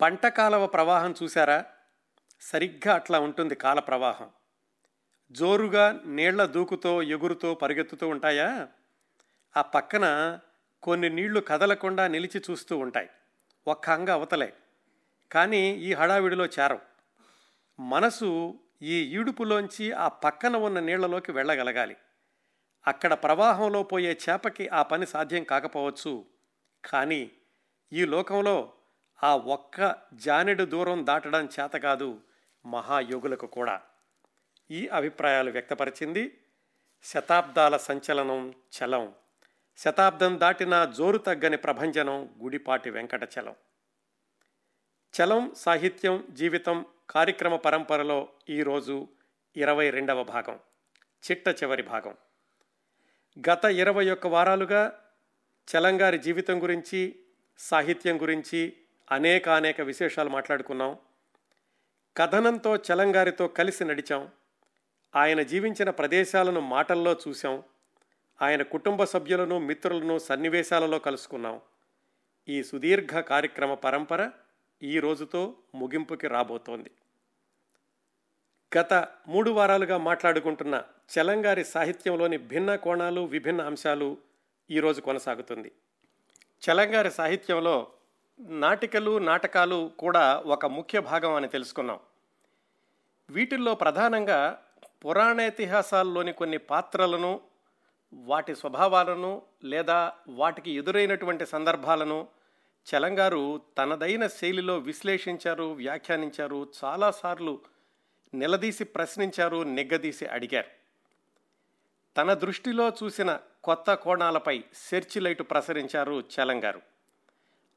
పంట కాలవ ప్రవాహం చూసారా సరిగ్గా అట్లా ఉంటుంది కాల ప్రవాహం. జోరుగా నీళ్ళ దూకుతో ఎగురుతో పరిగెత్తుతూ ఉంటాయా? ఆ పక్కన కొన్ని నీళ్ళు కదలకుండా నిలిచి చూస్తూ ఉంటాయి. ఒక్క అంగ అవతలే. కానీ ఈ హడావిడిలో చేరం మనసు ఈ ఈడుపులోంచి ఆ పక్కన ఉన్న నీళ్ళలోకి వెళ్ళగలగాలి. అక్కడ ప్రవాహంలో పోయే చేపకి ఆ పని సాధ్యం కాకపోవచ్చు. కానీ ఈ లోకంలో ఆ ఒక్క జానెడు దూరం దాటడం చేత కాదు మహాయోగులకు కూడా. ఈ అభిప్రాయాలు వ్యక్తపరిచింది శతాబ్దాల సంచలనం చలం. శతాబ్దం దాటిన జోరు తగ్గని ప్రభంజనం గుడిపాటి వెంకటచలం చలం. సాహిత్యం జీవితం కార్యక్రమ పరంపరలో ఈరోజు ఇరవై రెండవ భాగం చిట్ట చివరి భాగం. గత ఇరవై ఒక్క వారాలుగా చలంగారి జీవితం గురించి సాహిత్యం గురించి అనేక అనేక విశేషాలు మాట్లాడుకున్నాం. కథనంతో చలంగారితో కలిసి నడిచాం. ఆయన జీవించిన ప్రదేశాలను మాటల్లో చూసాం ఆయన కుటుంబ సభ్యులను మిత్రులను సన్నివేశాలలో కలుసుకున్నాం. ఈ సుదీర్ఘ కార్యక్రమ పరంపర ఈ రోజుతో ముగింపుకి రాబోతోంది. గత మూడు వారాలుగా మాట్లాడుకుంటున్న చలంగారి సాహిత్యంలోని భిన్న కోణాలు విభిన్న అంశాలు ఈరోజు కొనసాగుతుంది. చలంగారి సాహిత్యంలో నాటికలు నాటకాలు కూడా ఒక ముఖ్య భాగం అని తెలుసుకున్నాం. వీటిల్లో ప్రధానంగా పురాణేతిహాసాల్లోని కొన్ని పాత్రలను వాటి స్వభావాలను లేదా వాటికి ఎదురైనటువంటి సందర్భాలను చలంగారు తనదైన శైలిలో విశ్లేషించారు వ్యాఖ్యానించారు చాలాసార్లు నిలదీసి ప్రశ్నించారు నిగ్గదీసి అడిగారు. తన దృష్టిలో చూసిన కొత్త కోణాలపై సెర్చ్ లైటు ప్రసరించారు చలంగారు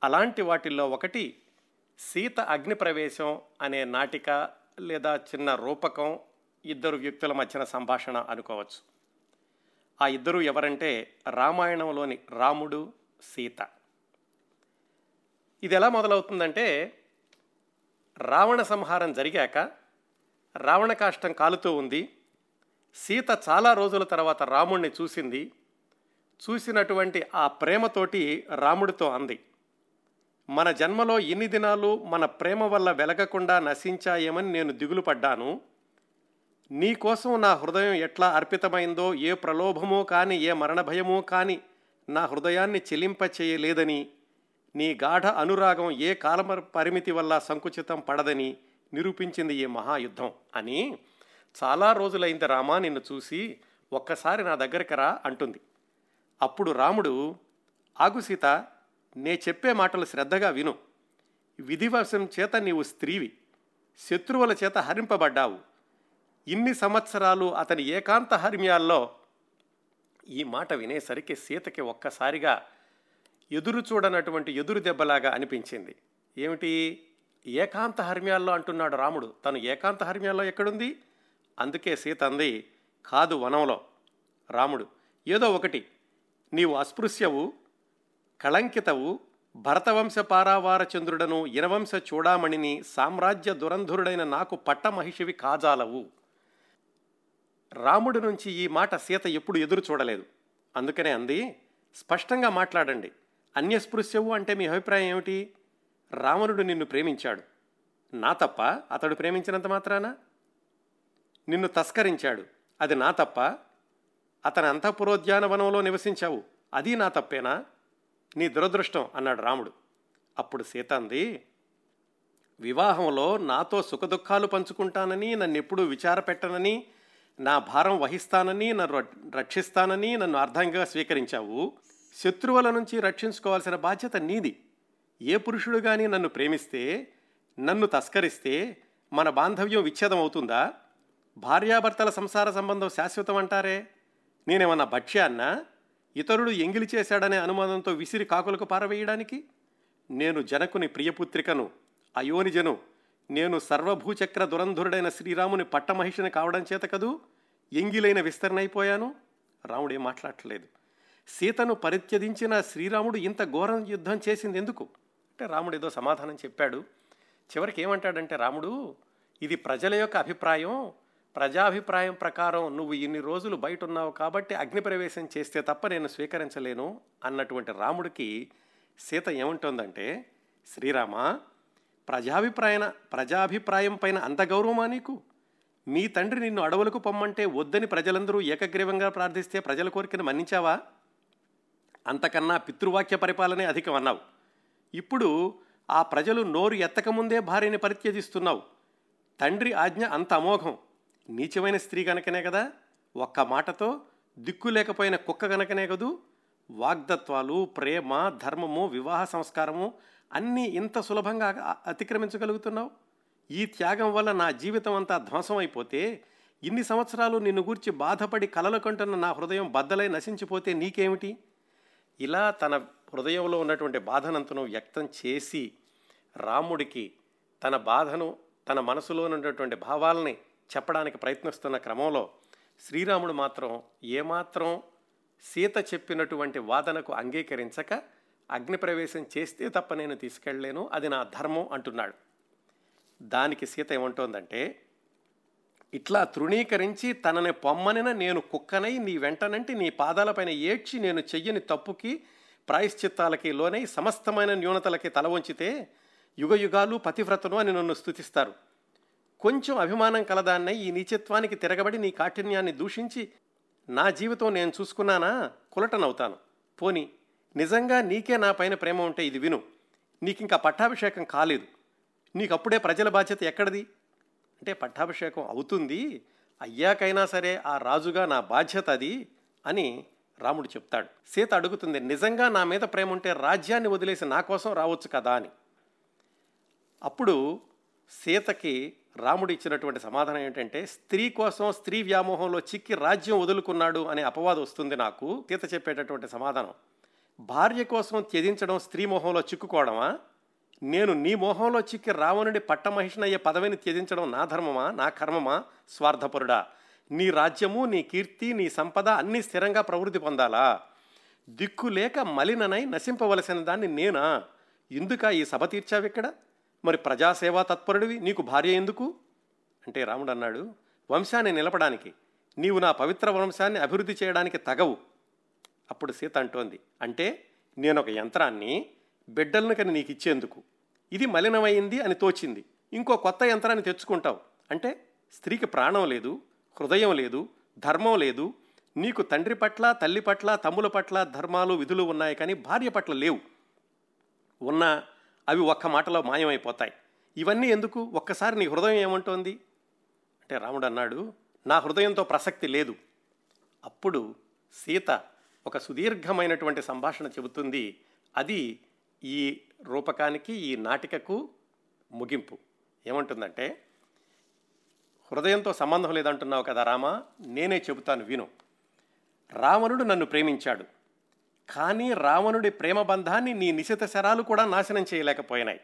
అలాంటి వాటిల్లో ఒకటి సీత అగ్నిప్రవేశం అనే నాటిక లేదా చిన్న రూపకం ఇద్దరు వ్యక్తుల మధ్యన సంభాషణ అనుకోవచ్చు. ఆ ఇద్దరు ఎవరంటే రామాయణంలోని రాముడు సీత. ఇది ఎలా మొదలవుతుందంటే రావణ సంహారం జరిగాక రావణ కాష్టం కాలుతూ ఉంది. సీత చాలా రోజుల తర్వాత రాముణ్ణి చూసింది. చూసినటువంటి ఆ ప్రేమతోటి రాముడితో అంది. మన జన్మలో ఇన్ని దినాలు మన ప్రేమ వల్ల వెలగకుండా నశించాయేమని నేను దిగులు పడ్డాను. నీకోసం నా హృదయం ఎట్లా అర్పితమైందో ఏ ప్రలోభమో కానీ ఏ మరణ భయమో కానీ నా హృదయాన్ని చెలింప చేయలేదని నీ గాఢ అనురాగం ఏ కాల పరిమితి వల్ల సంకుచితం పడదని నిరూపించింది ఈ మహాయుద్ధం అని చాలా రోజులైంది రామా నిన్ను చూసి ఒక్కసారి నా దగ్గరికి రా అంటుంది. అప్పుడు రాముడు ఆగు సీత నే చెప్పే మాటలు శ్రద్ధగా విను. విధివశం చేత నీవు స్త్రీవి. శత్రువుల చేత హరింపబడ్డావు. ఇన్ని సంవత్సరాలు అతని ఏకాంత హర్మ్యాల్లో ఈ మాట వినేసరికి సీతకి ఒక్కసారిగా ఎదురు చూడనటువంటి ఎదురు దెబ్బలాగా అనిపించింది. ఏమిటి? ఏకాంత హర్మ్యాల్లో అంటున్నాడు రాముడు. తను ఏకాంత హర్మ్యాల్లో ఎక్కడుంది? అందుకే సీత అంది కాదు వనంలో. రాముడు ఏదో ఒకటి. నీవు అస్పృశ్యవు కళంకితవు. భరతవంశ పారావారచంద్రుడను ఇనవంశ చూడామణిని సామ్రాజ్య దురంధురుడైన నాకు పట్టమహిషివి కాజాలవు. రాముడి నుంచి ఈ మాట సీత ఎప్పుడు ఎదురు చూడలేదు. అందుకనే అంది స్పష్టంగా మాట్లాడండి. అన్యస్పృశ్యవు అంటే మీ అభిప్రాయం ఏమిటి? రావణుడు నిన్ను ప్రేమించాడు. నా తప్ప అతడు ప్రేమించినంత మాత్రాన? నిన్ను తస్కరించాడు. అది నా తప్ప? అతని అంతఃపురోద్యానవనంలో నివసించావు. అది నా తప్పేనా? నీ దురదృష్టం అన్నాడు రాముడు. అప్పుడు సీత అంది వివాహంలో నాతో సుఖదుఖాలు పంచుకుంటానని నన్ను ఎప్పుడూ విచారపెట్టనని నా భారం వహిస్తానని నన్ను రక్షిస్తానని నన్ను అర్థంగా స్వీకరించావు. శత్రువుల నుంచి రక్షించుకోవాల్సిన బాధ్యత నీది. ఏ పురుషుడు కానీ నన్ను ప్రేమిస్తే నన్ను తస్కరిస్తే మన బాంధవ్యం విచ్ఛేదం అవుతుందా భార్యాభర్తల సంసార సంబంధం శాశ్వతం అంటారే నేనేమన్నా భక్ష్యాన్నా ఇతరుడు ఎంగిలి చేశాడనే అనుమానంతో విసిరి కాకులకు పారవేయడానికి? నేను జనకుని ప్రియపుత్రికను అయోనిజను నేను సర్వభూచక్ర దురంధురుడైన శ్రీరాముని పట్టమహిషిని కావడం చేత కదూ ఎంగిలైన విస్తరణ అయిపోయాను? రాముడు ఏం మాట్లాడట్లేదు. సీతను పరిత్యజించిన శ్రీరాముడు ఇంత ఘోరం యుద్ధం చేసింది ఎందుకు అంటే రాముడు ఏదో సమాధానం చెప్పాడు. చివరికి ఏమంటాడంటే రాముడు ఇది ప్రజల యొక్క అభిప్రాయం. ప్రజాభిప్రాయం ప్రకారం నువ్వు ఇన్ని రోజులు బయట ఉన్నావు కాబట్టి అగ్నిప్రవేశం చేస్తే తప్ప నేను స్వీకరించలేను అన్నటువంటి రాముడికి సీత ఏముంటుందంటే శ్రీరామ ప్రజాభిప్రాయన ప్రజాభిప్రాయం పైన అంత గౌరవమా నీకు? మీ తండ్రి నిన్ను అడవులకు పొమ్మంటే వద్దని ప్రజలందరూ ఏకగ్రీవంగా ప్రార్థిస్తే ప్రజల కోరికను మన్నించావా? అంతకన్నా పితృవాక్య పరిపాలనే అధికం అన్నావు. ఇప్పుడు ఆ ప్రజలు నోరు ఎత్తకముందే భార్యని పరిత్యజిస్తున్నావు. తండ్రి ఆజ్ఞ అంత అమోఘం. నీచమైన స్త్రీ కనుకనే కదా? ఒక్క మాటతో దిక్కు లేకపోయిన కుక్క కనుకనే కదూ? వాగ్దత్వాలు ప్రేమ ధర్మము వివాహ సంస్కారము అన్నీ ఇంత సులభంగా అతిక్రమించగలుగుతున్నావు? ఈ త్యాగం వల్ల నా జీవితం అంతా ధ్వంసం అయిపోతే ఇన్ని సంవత్సరాలు నిన్ను గూర్చి బాధపడి కలలు కంటున్న నా హృదయం బద్దలై నశించిపోతే నీకేమిటి? ఇలా తన హృదయంలో ఉన్నటువంటి బాధనంతను వ్యక్తం చేసి రాముడికి తన బాధను తన మనసులో ఉన్నటువంటి భావాలని చెప్పడానికి ప్రయత్నిస్తున్న క్రమంలో శ్రీరాముడు మాత్రం ఏమాత్రం సీత చెప్పినటువంటి వాదనకు అంగీకరించక అగ్నిప్రవేశం చేస్తే తప్ప నేను తీసుకెళ్ళలేను అది నా ధర్మం అంటున్నాడు. దానికి సీత ఏమంటోందంటే ఇట్లా తృణీకరించి తనని పొమ్మనిన నేను కుక్కనై నీ వెంటనంటి నీ పాదాలపైన ఏడ్చి నేను చెయ్యని తప్పుకి ప్రాయశ్చిత్తాలకి లోనై సమస్తమైన న్యూనతలకి తల వంచితే యుగయుగాలు పతివ్రతను అని నన్ను స్థుతిస్తారు కొంచెం అభిమానం కలదాన్నై ఈ నీచత్వానికి తిరగబడి నీ కాఠిన్యాన్ని దూషించి నా జీవితం నేను చూసుకున్నానా? కులటనవుతాను. పోని నిజంగా నీకే నా పైన ప్రేమ ఉంటే ఇది విను. నీకింకా పట్టాభిషేకం కాలేదు. నీకు అప్పుడే ప్రజల బాధ్యత ఎక్కడిది? అంటే పట్టాభిషేకం అవుతుంది అయ్యాకైనా సరే ఆ రాజుగా నా బాధ్యత అది అని రాముడు చెప్తాడు. సీత అడుగుతుంది నిజంగా నా మీద ప్రేమ ఉంటే రాజ్యాన్ని వదిలేసి నా కోసం రావచ్చు కదా అని. అప్పుడు సీతకి రాముడు ఇచ్చినటువంటి సమాధానం ఏంటంటే స్త్రీ కోసం స్త్రీ వ్యామోహంలో చిక్కి రాజ్యం వదులుకున్నాడు అనే అపవాదం వస్తుంది నాకు. తీత చెప్పేటటువంటి సమాధానం. భార్య కోసం త్యజించడం స్త్రీ మోహంలో చిక్కుకోవడమా? నేను నీ మోహంలో చిక్కి రావణుడి పట్టమహిషనయ్యే పదవిని త్యజించడం నా ధర్మమా? నా కర్మమా? స్వార్థపరుడా నీ రాజ్యము నీ కీర్తి నీ సంపద అన్నీ స్థిరంగా ప్రవృద్ధి పొందాలా? దిక్కు లేక మలిననై నశింపవలసిన దాన్ని నేనా? ఇందుక ఈ సభ తీర్చావిక్కడ మరి ప్రజాసేవా తత్పరుడివి? నీకు భార్య ఎందుకు? అంటే రాముడు అన్నాడు వంశాన్ని నిలపడానికి నీవు నా పవిత్ర వంశాన్ని అభివృద్ధి చేయడానికి తగవు. అప్పుడు సీత అంటోంది అంటే నేను ఒక యంత్రాన్ని బిడ్డలను కని నీకు ఇచ్చేందుకు ఇది మలినమైంది అని తోచింది. ఇంకో కొత్త యంత్రాన్ని తెచ్చుకుంటావు. అంటే స్త్రీకి ప్రాణం లేదు హృదయం లేదు ధర్మం లేదు. నీకు తండ్రి పట్ల తల్లి పట్ల తమ్ముల పట్ల ధర్మాలు విధులు ఉన్నాయి కానీ భార్య పట్ల లేవు. ఉన్నా అవి ఒక్క మాటలో మాయమైపోతాయి. ఇవన్నీ ఎందుకు? ఒక్కసారి నీ హృదయం ఏమంటోంది? అంటే రాముడు అన్నాడు నా హృదయంతో ప్రసక్తి లేదు. అప్పుడు సీత ఒక సుదీర్ఘమైనటువంటి సంభాషణ చెబుతుంది. అది ఈ రూపకానికి ఈ నాటికకు ముగింపు. ఏమంటుందంటే హృదయంతో సంబంధం లేదంటున్నావు కదా రామా నేనే చెబుతాను విను. రావణుడు నన్ను ప్రేమించాడు. కానీ రావణుడి ప్రేమ బంధాన్ని నీ నిశిత శరాలు కూడా నాశనం చేయలేకపోయినాయి.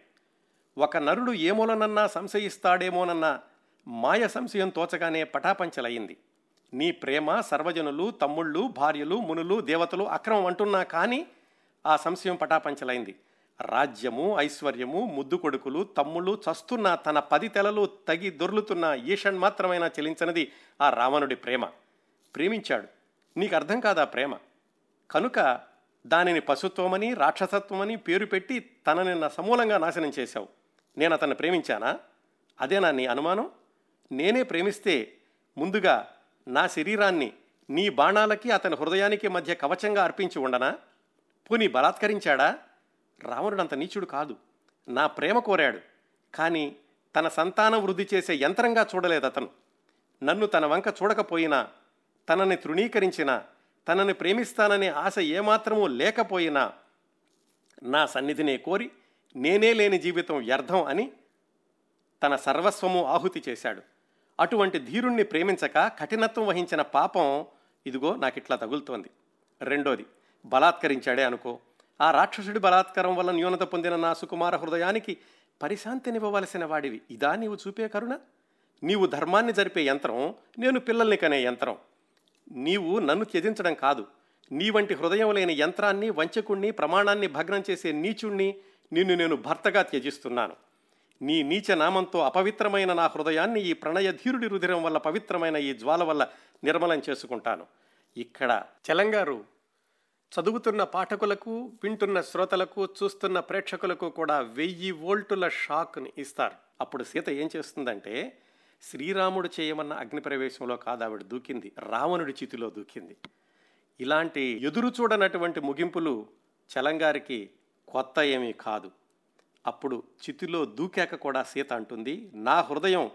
ఒక నరుడు ఏమోలనన్నా సంశయిస్తాడేమోనన్న మాయ సంశయం తోచగానే పటాపంచలయ్యింది. నీ ప్రేమ సర్వజనులు తమ్ముళ్ళు భార్యలు మునులు దేవతలు అక్రమం అంటున్నా కానీ ఆ సంశయం పటాపంచలైంది రాజ్యము ఐశ్వర్యము ముద్దు కొడుకులు తమ్ముళ్ళు చస్తున్న తన పది తెలలు తగి దొర్లుతున్న ఈషన్ మాత్రమైనా చెలించనిది ఆ రావణుడి ప్రేమ. ప్రేమించాడు. నీకు అర్థం కాదా ప్రేమ? కనుక దానిని పశుత్వమని రాక్షసత్వమని పేరు పెట్టి తనని నా సమూలంగా నాశనం చేశావు. నేను అతన్ని ప్రేమించానా? అదేనా నీ అనుమానం. నేనే ప్రేమిస్తే ముందుగా నా శరీరాన్ని నీ బాణాలకి అతని హృదయానికి మధ్య కవచంగా అర్పించి ఉండనా? పోనీ బలాత్కరించాడా? రావణుడు అంత నీచుడు కాదు. నా ప్రేమ కోరాడు. కానీ తన సంతానం వృద్ధి చేసే యంత్రంగా చూడలేదు అతను. నన్ను తన వంక చూడకపోయినా తనని తృణీకరించినా తనని ప్రేమిస్తాననే ఆశ ఏమాత్రమూ లేకపోయినా నా సన్నిధినే కోరి నేనే లేని జీవితం వ్యర్థం అని తన సర్వస్వము ఆహుతి చేశాడు. అటువంటి ధీరుణ్ణి ప్రేమించక కఠినత్వం వహించిన పాపం ఇదిగో నాకిట్లా తగులుతోంది. రెండోది బలాత్కరించాడే అనుకో. ఆ రాక్షసుడి బలాత్కారం వల్ల న్యూనత పొందిన నా సుకుమార హృదయానికి పరిశాంతినివ్వవలసిన వాడివి. ఇదా నీవు చూపే కరుణ? నీవు ధర్మాన్ని జరిపే యంత్రం నేను పిల్లల్ని కనే యంత్రం. నీవు నన్ను త్యజించడం కాదు. నీ వంటి హృదయం లేని యంత్రాన్ని వంచకుణ్ణి ప్రమాణాన్ని భగ్నం చేసే నీచుణ్ణి నిన్ను నేను భర్తగా త్యజిస్తున్నాను. నీ నీచ నామంతో అపవిత్రమైన నా హృదయాన్ని ఈ ప్రణయధీరుడి రుధిరం వల్ల పవిత్రమైన ఈ జ్వాల వల్ల నిర్మలం చేసుకుంటాను. ఇక్కడ చలంగారు చదువుతున్న పాఠకులకు వింటున్న శ్రోతలకు చూస్తున్న ప్రేక్షకులకు కూడా వెయ్యి వోల్టుల షాక్ని ఇస్తారు. అప్పుడు సీత ఏం చేస్తుందంటే శ్రీరాముడు చేయమన్న అగ్నిప్రవేశంలో కాదు ఆవిడ దూకింది. రావణుడి చితిలో దూకింది. ఇలాంటి ఎదురు చూడనటువంటి ముగింపులు చలంగారికి కొత్త ఏమీ కాదు. అప్పుడు చితిలో దూకాక కూడా సీత అంటుంది నా హృదయం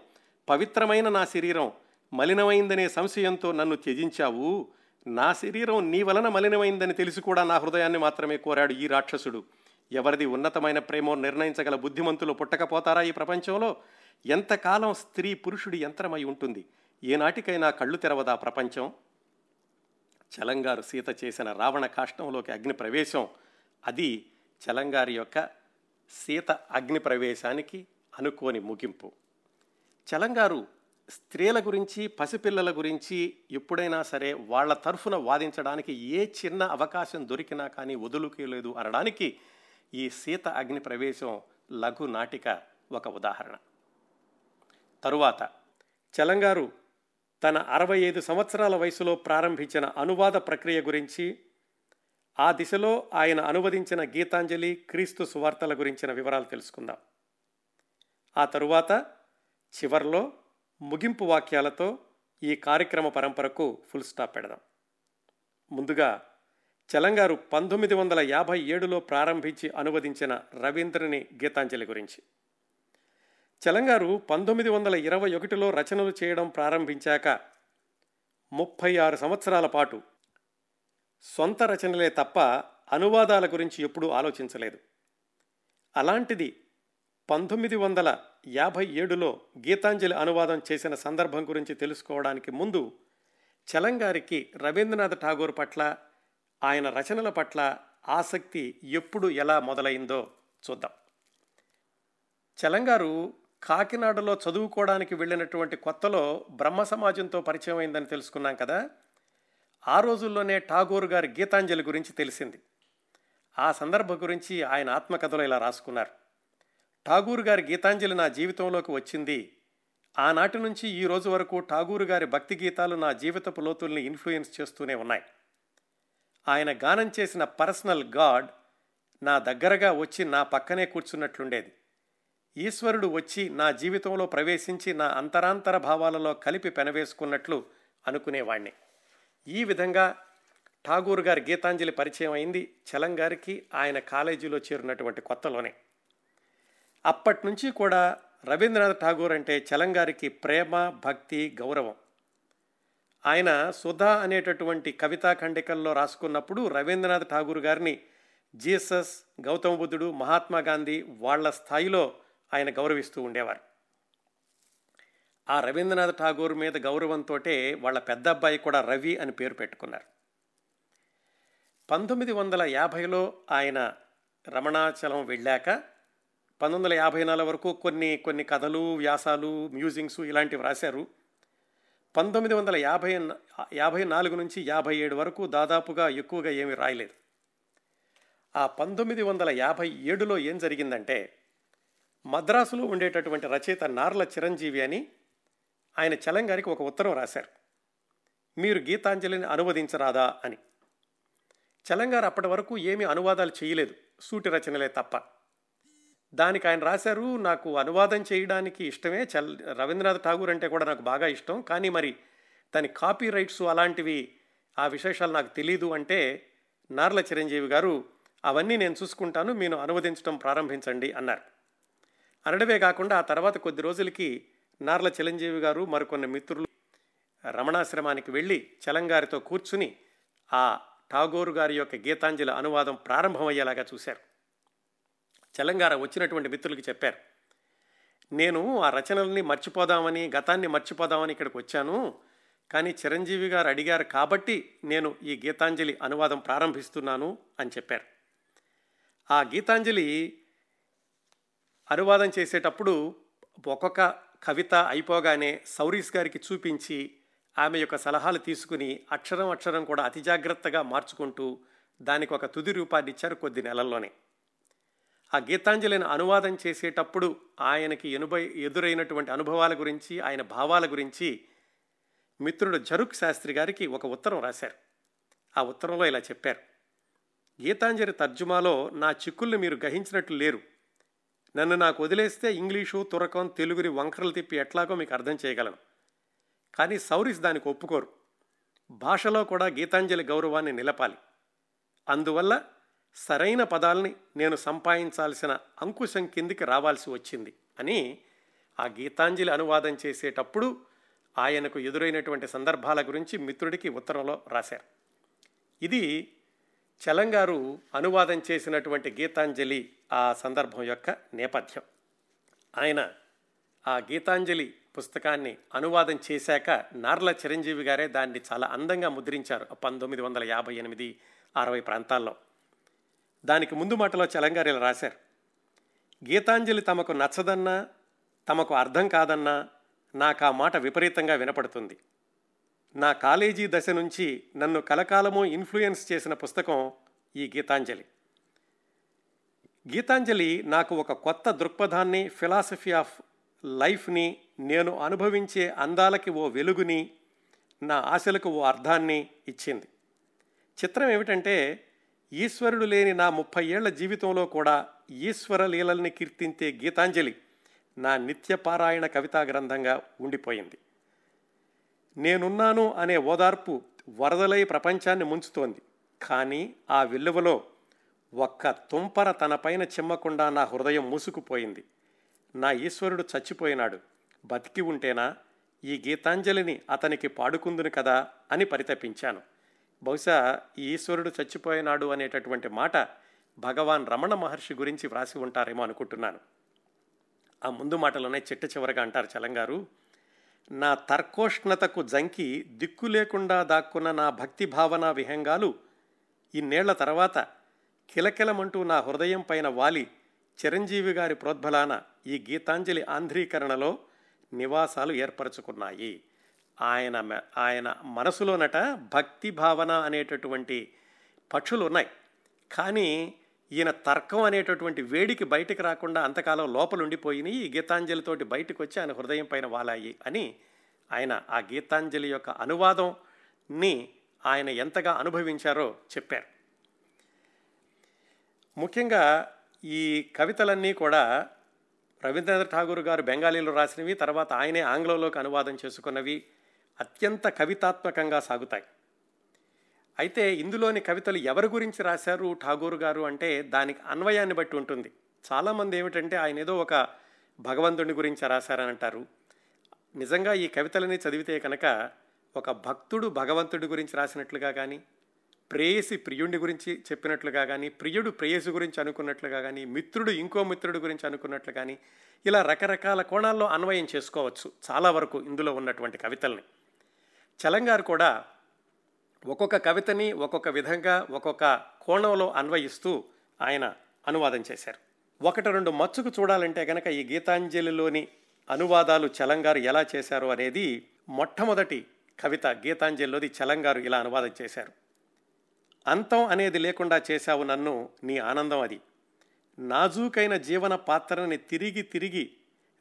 పవిత్రమైన నా శరీరం మలినమైందనే సంశయంతో నన్ను త్యజించావు. నా శరీరం నీ వలన మలినమైందని తెలిసి కూడా నా హృదయాన్ని మాత్రమే కోరాడు ఈ రాక్షసుడు. ఎవరిది ఉన్నతమైన ప్రేమో నిర్ణయించగల బుద్ధిమంతులు పుట్టకపోతారా ఈ ప్రపంచంలో? ఎంతకాలం స్త్రీ పురుషుడి యంత్రమై ఉంటుంది? ఏనాటికైనా కళ్ళు తెరవదా ప్రపంచం? చలంగారు సీత చేసిన రావణ కాష్టంలోకి అగ్ని ప్రవేశం అది చలంగారి యొక్క సీత అగ్ని ప్రవేశానికి అనుకోని ముగింపు. చలంగారు స్త్రీల గురించి పసిపిల్లల గురించి ఎప్పుడైనా సరే వాళ్ళ తరఫున వాదించడానికి ఏ చిన్న అవకాశం దొరికినా కానీ వదులుకోలేదు అనడానికి ఈ సీత అగ్ని ప్రవేశం లఘు నాటిక ఒక ఉదాహరణ. తరువాత చలంగారు తన అరవై ఐదు సంవత్సరాల వయసులో ప్రారంభించిన అనువాద ప్రక్రియ గురించి ఆ దిశలో ఆయన అనువదించిన గీతాంజలి క్రీస్తు సువార్తల గురించిన వివరాలు తెలుసుకుందాం. ఆ తరువాత చివర్లో ముగింపు వాక్యాలతో ఈ కార్యక్రమ పరంపరకు ఫుల్ స్టాప్ పెడదాం. ముందుగా చలంగారు పంతొమ్మిది వందల యాభై ఏడులో ప్రారంభించి అనువదించిన రవీంద్రని గీతాంజలి గురించి. చలంగారు పంతొమ్మిది వందల ఇరవై ఒకటిలో రచనలు చేయడం ప్రారంభించాక ముప్పై ఆరు సంవత్సరాల పాటు సొంత రచనలే తప్ప అనువాదాల గురించి ఎప్పుడూ ఆలోచించలేదు. అలాంటిది పంతొమ్మిది వందల యాభై ఏడులో గీతాంజలి అనువాదం చేసిన సందర్భం గురించి తెలుసుకోవడానికి ముందు చలంగారికి రవీంద్రనాథ్ ఠాగూర్ పట్ల ఆయన రచనల పట్ల ఆసక్తి ఎప్పుడు ఎలా మొదలైందో చూద్దాం. చలంగారు కాకినాడలో చదువుకోవడానికి వెళ్ళినటువంటి కొత్తలో బ్రహ్మ సమాజంతో పరిచయం అయిందని తెలుసుకున్నాం కదా. ఆ రోజుల్లోనే ఠాగూర్ గారి గీతాంజలి గురించి తెలిసింది. ఆ సందర్భం గురించి ఆయన ఆత్మకథలో ఇలా రాసుకున్నారు. ఠాగూర్ గారి గీతాంజలి నా జీవితంలోకి వచ్చింది. ఆనాటి నుంచి ఈ రోజు వరకు ఠాగూర్ గారి భక్తి గీతాలు నా జీవితపు లోతుల్ని ఇన్ఫ్లుయెన్స్ చేస్తూనే ఉన్నాయి. ఆయన గానం చేసిన పర్సనల్ గాడ్ నా దగ్గరగా వచ్చి నా పక్కనే కూర్చున్నట్లుండేది. ఈశ్వరుడు వచ్చి నా జీవితంలో ప్రవేశించి నా అంతరాంతర భావాలలో కలిపి పెనవేసుకున్నట్లు అనుకునేవాణ్ణి. ఈ విధంగా ఠాగూర్ గారి గీతాంజలి పరిచయం అయింది చలంగారికి ఆయన కాలేజీలో చేరినటువంటి కొత్తలోనే. అప్పటి నుంచి కూడా రవీంద్రనాథ్ ఠాగూర్ అంటే చలంగారికి ప్రేమ భక్తి గౌరవం. ఆయన సుధా అనేటటువంటి కవితా ఖండికల్లో రాసుకున్నప్పుడు రవీంద్రనాథ్ ఠాగూర్ గారిని జీసస్ గౌతమ బుద్ధుడు మహాత్మా గాంధీ వాళ్ళ స్థాయిలో ఆయన గౌరవిస్తూ ఉండేవారు. ఆ రవీంద్రనాథ్ ఠాగూర్ మీద గౌరవంతో వాళ్ళ పెద్ద అబ్బాయి కూడా రవి అని పేరు పెట్టుకున్నారు. పంతొమ్మిది వందల యాభైలో ఆయన రమణాచలం వెళ్ళాక పంతొమ్మిది వందల యాభై నాలుగు వరకు కొన్ని కొన్ని కథలు వ్యాసాలు మ్యూజింగ్స్ ఇలాంటివి రాశారు. పంతొమ్మిది వందల యాభై యాభై నాలుగు నుంచి యాభై ఏడు వరకు దాదాపుగా ఎక్కువగా ఏమీ రాయలేదు. ఆ పంతొమ్మిది వందల యాభై ఏడులో ఏం జరిగిందంటే మద్రాసులో ఉండేటటువంటి రచయిత నార్ల చిరంజీవి అని ఆయన చలంగారికి ఒక ఉత్తరం రాశారు. మీరు గీతాంజలిని అనువదించరాదా అని. చలంగారు అప్పటి వరకు ఏమీ అనువాదాలు చేయలేదు సూటి రచనలే తప్ప. దానికి ఆయన రాశారు నాకు అనువాదం చేయడానికి ఇష్టమే చల్ రవీంద్రనాథ్ ఠాగూర్ అంటే కూడా నాకు బాగా ఇష్టం. కానీ మరి దాని కాపీ రైట్స్ అలాంటివి ఆ విశేషాలు నాకు తెలీదు అంటే నార్ల చిరంజీవి గారు అవన్నీ నేను చూసుకుంటాను మీరు అనువదించడం ప్రారంభించండి అన్నారు. అనడమే కాకుండా ఆ తర్వాత కొద్ది రోజులకి నార్ల చిరంజీవి గారు మరికొన్ని మిత్రులు రమణాశ్రమానికి వెళ్ళి చలంగారితో కూర్చుని ఆ ఠాగోరు గారి యొక్క గీతాంజలి అనువాదం ప్రారంభమయ్యేలాగా చూశారు. చలంగార వచ్చినటువంటి మిత్రులకి చెప్పారు నేను ఆ రచనల్ని మర్చిపోదామని గతాన్ని మర్చిపోదామని ఇక్కడికి వచ్చాను. కానీ చిరంజీవి గారు అడిగారు కాబట్టి నేను ఈ గీతాంజలి అనువాదం ప్రారంభిస్తున్నాను అని చెప్పారు. ఆ గీతాంజలి అనువాదం చేసేటప్పుడు ఒక్కొక్క కవిత అయిపోగానే సౌరీస్ గారికి చూపించి ఆమె యొక్క సలహాలు తీసుకుని అక్షరం అక్షరం కూడా అతి జాగ్రత్తగా మార్చుకుంటూ దానికి ఒక తుది రూపాన్ని ఇచ్చారు కొద్ది నెలల్లోనే. ఆ గీతాంజలిని అనువాదం చేసేటప్పుడు ఆయనకి ఎనుభై ఎదురైనటువంటి అనుభవాల గురించి ఆయన భావాల గురించి మిత్రుడు జరుక్ శాస్త్రి గారికి ఒక ఉత్తరం రాశారు. ఆ ఉత్తరంలో ఇలా చెప్పారు. గీతాంజలి తర్జుమాలో నా చిక్కుల్ని మీరు గ్రహించినట్లు లేరు. నన్ను నాకు వదిలేస్తే ఇంగ్లీషు తురకం తెలుగుని వంకరలు తిప్పి ఎట్లాగో మీకు అర్థం చేయగలను. కానీ సౌరిస్ దానికి ఒప్పుకోరు. భాషలో కూడా గీతాంజలి గౌరవాన్ని నిలపాలి. అందువల్ల సరైన పదాల్ని నేను సంపాదించాల్సిన అంకుశం కిందికి రావాల్సి వచ్చింది అని ఆ గీతాంజలి అనువాదం చేసేటప్పుడు ఆయనకు ఎదురైనటువంటి సందర్భాల గురించి మిత్రుడికి ఉత్తరంలో రాశారు. ఇది చలంగారు అనువాదం చేసినటువంటి గీతాంజలి ఆ సందర్భం యొక్క నేపథ్యం. ఆయన ఆ గీతాంజలి పుస్తకాన్ని అనువాదం చేశాక నార్ల చిరంజీవి గారే దాన్ని చాలా అందంగా ముద్రించారు పంతొమ్మిది వందల యాభై ఎనిమిది అరవై ప్రాంతాల్లో. దానికి ముందు మాటలో చలంగారు ఇలా రాశారు. గీతాంజలి తమకు నచ్చదన్నా తమకు అర్థం కాదన్నా నాకు ఆ మాట విపరీతంగా వినపడుతుంది. నా కాలేజీ దశ నుంచి నన్ను కలకాలము ఇన్ఫ్లుయెన్స్ చేసిన పుస్తకం ఈ గీతాంజలి. గీతాంజలి నాకు ఒక కొత్త దృక్పథాన్ని ఫిలాసఫీ ఆఫ్ లైఫ్ని నేను అనుభవించే అందాలకి ఓ వెలుగుని నా ఆశలకు ఓ అర్థాన్ని ఇచ్చింది. చిత్రం ఏమిటంటే ఈశ్వరుడు లేని నా ముప్పై ఏళ్ళ జీవితంలో కూడా ఈశ్వర లీలల్ని కీర్తించే గీతాంజలి నా నిత్యపారాయణ కవితా గ్రంథంగా ఉండిపోయింది. నేనున్నాను అనే ఓదార్పు వరదలై ప్రపంచాన్ని ముంచుతోంది. కానీ ఆ విల్లువలో ఒక్క తుంపర తనపైన చిమ్మకుండా నా హృదయం మూసుకుపోయింది. నా ఈశ్వరుడు చచ్చిపోయినాడు. బతికి ఉంటేనా ఈ గీతాంజలిని అతనికి పాడుకుందును కదా అని పరితపించాను. బహుశా ఈ ఈశ్వరుడు చచ్చిపోయినాడు అనేటటువంటి మాట భగవాన్ రమణ మహర్షి గురించి వ్రాసి ఉంటారేమో అనుకుంటున్నాను. ఆ ముందు మాటలోనే చిట్ట చివరగా అంటారు చలంగారు. నా తర్కోష్ణతకు జంకి దిక్కు లేకుండా దాక్కున్న నా భక్తి భావన విహంగాలు ఇన్నేళ్ళ తర్వాత కిలకిలమంటూ నా హృదయం పైన వాలి చిరంజీవి గారి ప్రోద్బలాన ఈ గీతాంజలి ఆంధ్రీకరణలో నివాసాలు ఏర్పరచుకున్నాయి. ఆయన ఆయన మనసులోనట భక్తి భావన అనేటటువంటి పక్షులు ఉన్నాయి కానీ ఈయన తర్కం అనేటటువంటి వేడికి బయటకు రాకుండా అంతకాలం లోపలుండిపోయినాయి ఈ గీతాంజలితోటి బయటకు వచ్చి ఆయన హృదయం పైన వాలాయి అని ఆయన ఆ గీతాంజలి యొక్క అనువాదంని ఆయన ఎంతగా అనుభవించారో చెప్పారు. ముఖ్యంగా ఈ కవితలన్నీ కూడా రవీంద్రనాథ్ ఠాగూర్ గారు బెంగాలీలో రాసినవి తర్వాత ఆయనే ఆంగ్లంలోకి అనువాదం చేసుకున్నవి అత్యంత కవితాత్మకంగా సాగుతాయి. అయితే ఇందులోని కవితలు ఎవరి గురించి రాశారు ఠాగూర్ గారు అంటే దానికి అన్వయాన్ని బట్టి ఉంటుంది. చాలామంది ఏమిటంటే ఆయన ఏదో ఒక భగవంతుని గురించి రాశారని అంటారు నిజంగా ఈ కవితలని చదివితే కనుక ఒక భక్తుడు భగవంతుడి గురించి రాసినట్లుగా కానీ ప్రేయసి ప్రియుడి గురించి చెప్పినట్లుగా కానీ ప్రియుడు ప్రేయసి గురించి అనుకున్నట్లుగా కానీ మిత్రుడు ఇంకో మిత్రుడి గురించి అనుకున్నట్లు కానీ ఇలా రకరకాల కోణాల్లో అన్వయం చేసుకోవచ్చు చాలా వరకు ఇందులో ఉన్నటువంటి కవితల్ని. చలంగారు కూడా ఒక్కొక్క కవితని ఒక్కొక్క విధంగా ఒక్కొక్క కోణంలో అన్వయిస్తూ ఆయన అనువాదం చేశారు. ఒకటి రెండు మచ్చుకు చూడాలంటే కనుక ఈ గీతాంజలిలోని అనువాదాలు చలంగారు ఎలా చేశారు అనేది మొట్టమొదటి కవిత గీతాంజలిలోది చలంగారు ఇలా అనువాదం చేశారు. అంతం అనేది లేకుండా చేశావు నన్ను నీ ఆనందం అది. నాజూకైన జీవన పాత్రని తిరిగి తిరిగి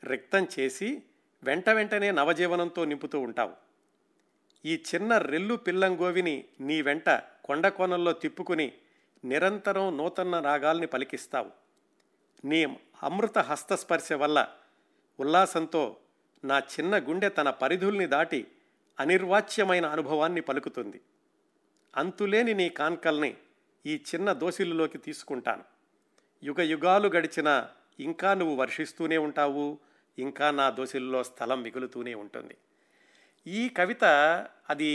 రిక్తం చేసి వెంట వెంటనే నవజీవనంతో నింపుతూ ఉంటావు. ఈ చిన్న రెల్లు పిల్లంగోవిని నీ వెంట కొండ కోణంలో తిప్పుకుని నిరంతరం నూతన రాగాల్ని పలికిస్తావు. నీ అమృత హస్తస్పర్శ వల్ల ఉల్లాసంతో నా చిన్న గుండె తన పరిధుల్ని దాటి అనిర్వాచ్యమైన అనుభవాన్ని పలుకుతుంది. అంతులేని నీ కాన్కల్ని ఈ చిన్న దోసిలులోకి తీసుకుంటాను. యుగ యుగాలు గడిచిన ఇంకా నువ్వు వర్షిస్తూనే ఉంటావు ఇంకా నా దోసిల్లో స్థలం మిగులుతూనే ఉంటుంది. ఈ కవిత అది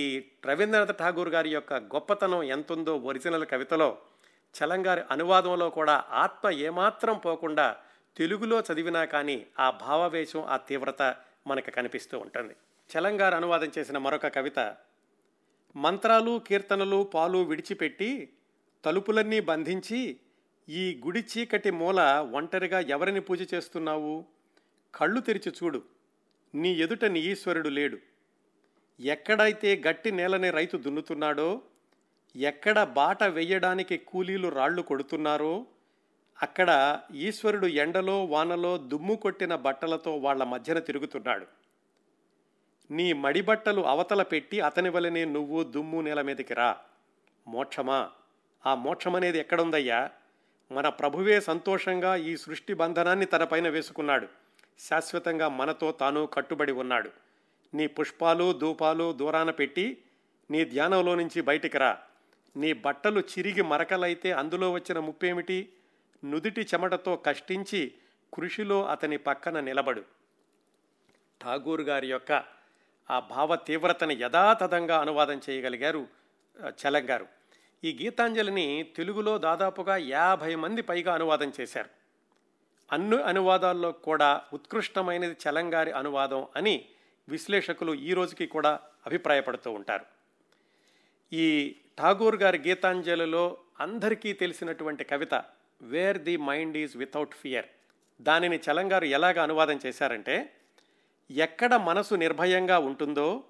రవీంద్రనాథ్ ఠాగూర్ గారి యొక్క గొప్పతనం ఎంతుందో ఒరిజినల్ కవితలో చలంగారి అనువాదంలో కూడా ఆత్మ ఏమాత్రం పోకుండా తెలుగులో చదివినా కానీ ఆ భావవేశం ఆ తీవ్రత మనకు కనిపిస్తూ ఉంటుంది. చలంగారు అనువాదం చేసిన మరొక కవిత మంత్రాలు కీర్తనలు పాలు విడిచిపెట్టి తలుపులన్నీ బంధించి ఈ గుడి చీకటి మూల ఒంటరిగా ఎవరిని పూజ చేస్తున్నావు? కళ్ళు తెరిచి చూడు నీ ఎదుట నీ ఈశ్వరుడు లేడు. ఎక్కడైతే గట్టి నేలని రైతు దున్నుతున్నాడో ఎక్కడ బాట వెయ్యడానికి కూలీలు రాళ్ళు కొడుతున్నారో అక్కడ ఈశ్వరుడు ఎండలో వానలో దుమ్ము కొట్టిన బట్టలతో వాళ్ళ మధ్యన తిరుగుతున్నాడు. నీ మడిబట్టలు అవతల పెట్టి అతని వలనే నువ్వు దుమ్ము నేల మీదకి రా. మోక్షమా? ఆ మోక్షమనేది ఎక్కడుందయ్యా? మన ప్రభువే సంతోషంగా ఈ సృష్టి బంధనాన్ని తనపైన వేసుకున్నాడు. శాశ్వతంగా మనతో తాను కట్టుబడి ఉన్నాడు. నీ పుష్పాలు ధూపాలు దూరాన పెట్టి నీ ధ్యానంలో నుంచి బయటికి రా. నీ బట్టలు చిరిగి మరకలైతే అందులో వచ్చిన ముప్పేమిటి? నుదిటి చెమటతో కష్టించి కృషిలో అతని పక్కన నిలబడు. ఠాగూర్ గారి యొక్క ఆ భావ తీవ్రతని యథాతథంగా అనువాదం చేయగలిగారు ఆ, చలం గారు. ఈ గీతాంజలిని తెలుగులో దాదాపుగా యాభై మంది పైగా అనువాదం చేశారు. అన్ని అనువాదాల్లో కూడా ఉత్కృష్టమైనది చలంగారి అనువాదం అని విశ్లేషకులు ఈ రోజుకి కూడా అభిప్రాయపడుతూ ఉంటారు. ఈ ఠాగూర్ గారి గీతాంజలిలో అందరికీ తెలిసినటువంటి కవిత where the mind is without fear దానిని చలంగారు ఎలాగ అనువాదం చేశారంటే ఎక్కడ మనసు నిర్భయంగా ఉంటుందో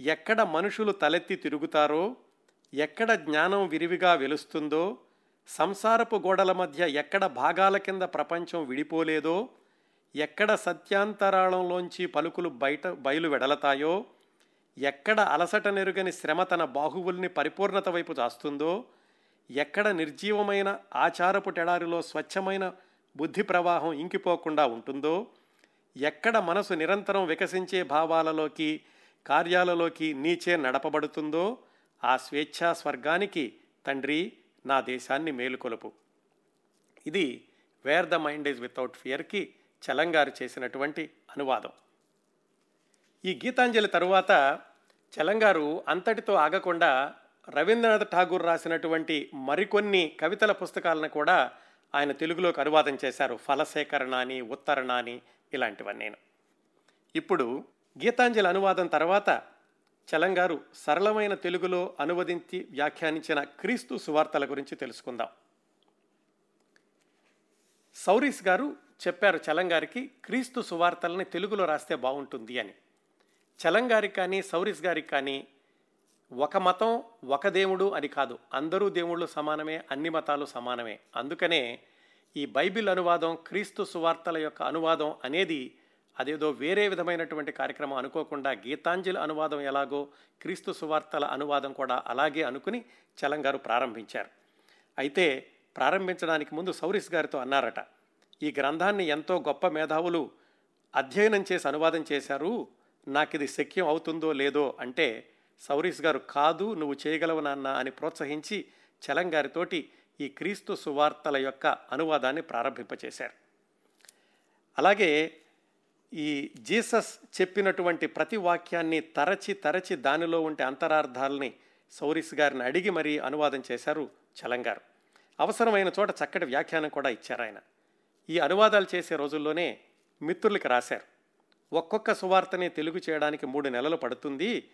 ఎక్కడ మనుషులు తలెత్తి తిరుగుతారో ఎక్కడ జ్ఞానం విరివిగా వెలుస్తుందో సంసారపు గోడల మధ్య ఎక్కడ భాగాల కింద ప్రపంచం విడిపోలేదో ఎక్కడ సత్యాంతరాళంలోంచి పలుకులు బయట బయలు వెడలతాయో ఎక్కడ అలసట నెరుగని శ్రమ తన బాహువుల్ని పరిపూర్ణత వైపు చాస్తుందో ఎక్కడ నిర్జీవమైన ఆచారపు టెడారిలో స్వచ్ఛమైన బుద్ధి ప్రవాహం ఇంకిపోకుండా ఉంటుందో ఎక్కడ మనసు నిరంతరం వికసించే భావాలలోకి కార్యాలలోకి నీచే నడపబడుతుందో ఆ స్వేచ్ఛా స్వర్గానికి తండ్రి నా దేశాన్ని మేలుకొలుపు. ఇది where the mind is without ఫియర్కి చలంగారు చేసినటువంటి అనువాదం. ఈ గీతాంజలి తరువాత చలంగారు అంతటితో ఆగకుండా రవీంద్రనాథ్ ఠాగూర్ రాసినటువంటి మరికొన్ని కవితల పుస్తకాలను కూడా ఆయన తెలుగులోకి అనువాదం చేశారు. ఫలసేకరణ అని ఉత్తరణ అని ఇలాంటివన్నీ ఇప్పుడు గీతాంజలి అనువాదం తర్వాత చలంగారు సరళమైన తెలుగులో అనువదించి వ్యాఖ్యానించిన క్రీస్తు సువార్తల గురించి తెలుసుకుందాం. సౌరీస్ గారు చెప్పారు చలంగారికి క్రీస్తు సువార్తలని తెలుగులో రాస్తే బాగుంటుంది అని. చలంగారికి కానీ సౌరిస్ గారికి కానీ ఒక మతం ఒక దేవుడు అని కాదు. అందరూ దేవుళ్ళు సమానమే అన్ని మతాలు సమానమే. అందుకనే ఈ బైబిల్ అనువాదం క్రీస్తు సువార్తల యొక్క అనువాదం అనేది అదేదో వేరే విధమైనటువంటి కార్యక్రమం అనుకోకుండా గీతాంజలి అనువాదం ఎలాగో క్రీస్తు సువార్తల అనువాదం కూడా అలాగే అనుకుని చలంగారు ప్రారంభించారు. అయితే ప్రారంభించడానికి ముందు సౌరిస్ గారితో అన్నారట ఈ గ్రంథాన్ని ఎంతో గొప్ప మేధావులు అధ్యయనం చేసి అనువాదం చేశారు. నాకు ఇది శక్యం అవుతుందో లేదో అంటే సౌరీస్ గారు కాదు నువ్వు చేయగలవు నాన్న అని ప్రోత్సహించి చలంగారితోటి ఈ క్రీస్తు సువార్తల యొక్క అనువాదాన్ని ప్రారంభింపచేశారు. అలాగే ఈ జీసస్ చెప్పినటువంటి ప్రతి వాక్యాన్ని తరచి తరచి దానిలో ఉండే అంతరార్థాలని సౌరీస్ గారిని అడిగి మరీ అనువాదం చేశారు చలంగారు అవసరమైన చోట చక్కటి వ్యాఖ్యానం కూడా ఇచ్చారు ఆయన. ఈ అనువాదాలు చేసే రోజుల్లోనే మిత్రులకి రాశారు. ఒక్కొక్క సువార్తని తెలుగు చేయడానికి మూడు నెలలు పడుతుంది.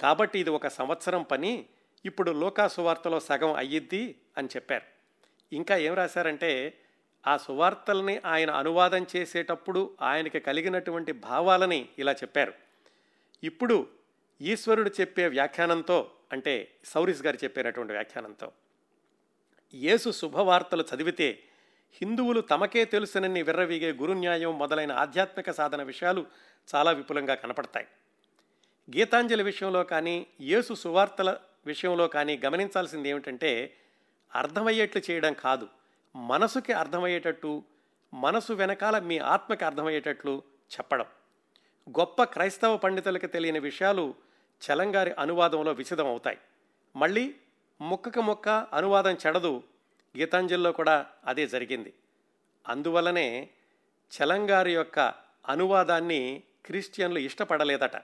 కాబట్టి ఇది ఒక సంవత్సరం పని. ఇప్పుడు లోకా సువార్తలో సగం అయ్యిద్ది అని చెప్పారు. ఇంకా ఏం రాశారంటే ఆ సువార్తల్ని ఆయన అనువాదం చేసేటప్పుడు ఆయనకి కలిగినటువంటి భావాలని ఇలా చెప్పారు. ఇప్పుడు ఈశ్వరుడు చెప్పే వ్యాఖ్యానంతో అంటే సౌరీస్ గారు చెప్పినటువంటి వ్యాఖ్యానంతో యేసు శుభవార్తలు చదివితే హిందువులు తమకే తెలుసునని విర్రవీగే గురున్యాయం మొదలైన ఆధ్యాత్మిక సాధన విషయాలు చాలా విపులంగా కనపడతాయి. గీతాంజలి విషయంలో కానీ యేసు సువార్తల విషయంలో కానీ గమనించాల్సింది ఏమిటంటే అర్థమయ్యేట్లు చేయడం కాదు. మనసుకి అర్థమయ్యేటట్టు మనసు వెనకాల మీ ఆత్మకి అర్థమయ్యేటట్లు చెప్పడం. గొప్ప క్రైస్తవ పండితులకు తెలియని విషయాలు చలంగారి అనువాదంలో విశదం అవుతాయి మళ్ళీ ముక్కకు ముక్క అనువాదం చెడదు గీతాంజలిలో కూడా అదే జరిగింది. అందువలనే చలంగారి యొక్క అనువాదాన్ని క్రిస్టియన్లు ఇష్టపడలేదట.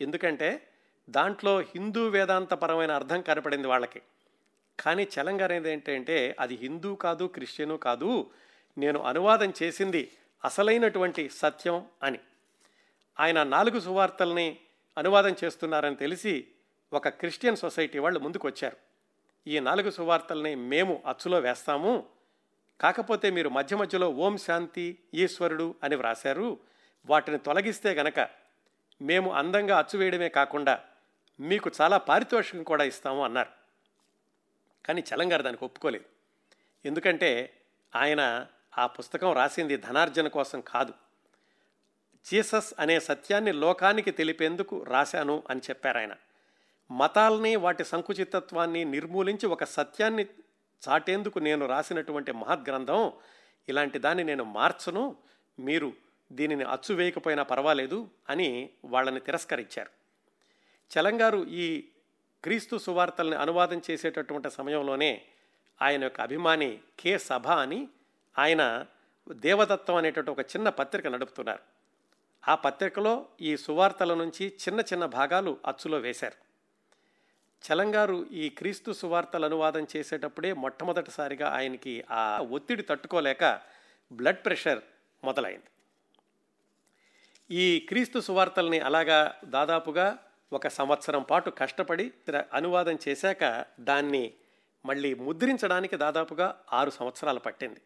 ఎందుకంటే దాంట్లో హిందూ వేదాంతపరమైన అర్థం కనపడింది వాళ్ళకి. కానీ చలంగారు ఏంటంటే అది హిందూ కాదు క్రిస్టియను కాదు నేను అనువాదం చేసింది అసలైనటువంటి సత్యం అని. ఆయన నాలుగు సువార్తల్ని అనువాదం చేస్తున్నారని తెలిసి ఒక క్రిస్టియన్ సొసైటీ వాళ్ళు ముందుకు వచ్చారు ఈ నాలుగు సువార్తల్ని మేము అచ్చులో వేస్తాము. కాకపోతే మీరు మధ్య మధ్యలో ఓం శాంతి ఈశ్వరుడు అని వ్రాశారు. వాటిని తొలగిస్తే గనక మేము అందంగా అచ్చు వేయడమే కాకుండా మీకు చాలా పారితోషికం కూడా ఇస్తాము అన్నారు. కానీ చలంగారు దానికి ఒప్పుకోలేదు. ఎందుకంటే ఆయన ఆ పుస్తకం రాసింది ధనార్జన కోసం కాదు. జీసస్ అనే సత్యాన్ని లోకానికి తెలిపేందుకు రాశాను అని చెప్పారు ఆయన మతాల్ని వాటి సంకుచితత్వాన్ని నిర్మూలించి ఒక సత్యాన్ని చాటేందుకు నేను రాసినటువంటి మహద్గ్రంథం. ఇలాంటి దాన్ని నేను మార్చను. మీరు దీనిని అచ్చు వేయకపోయినా పర్వాలేదు అని వాళ్ళని తిరస్కరించారు. చలంగారు ఈ క్రీస్తు సువార్తల్ని అనువాదం చేసేటటువంటి సమయంలోనే ఆయన యొక్క అభిమాని కె సభ అని ఆయన దేవదత్తం అనేటటువంటి ఒక చిన్న పత్రిక నడుపుతున్నారు. ఆ పత్రికలో ఈ సువార్తల నుంచి చిన్న చిన్న భాగాలు అచ్చులో వేశారు. చలంగారు ఈ క్రీస్తు సువార్తలు అనువాదం చేసేటప్పుడే మొట్టమొదటిసారిగా ఆయనకి ఆ ఒత్తిడి తట్టుకోలేక బ్లడ్ ప్రెషర్ మొదలైంది. ఈ క్రీస్తు సువార్తల్ని అలాగా దాదాపుగా ఒక సంవత్సరం పాటు కష్టపడి అనువాదం చేశాక దాన్ని మళ్ళీ ముద్రించడానికి దాదాపుగా ఆరు సంవత్సరాలు పట్టింది.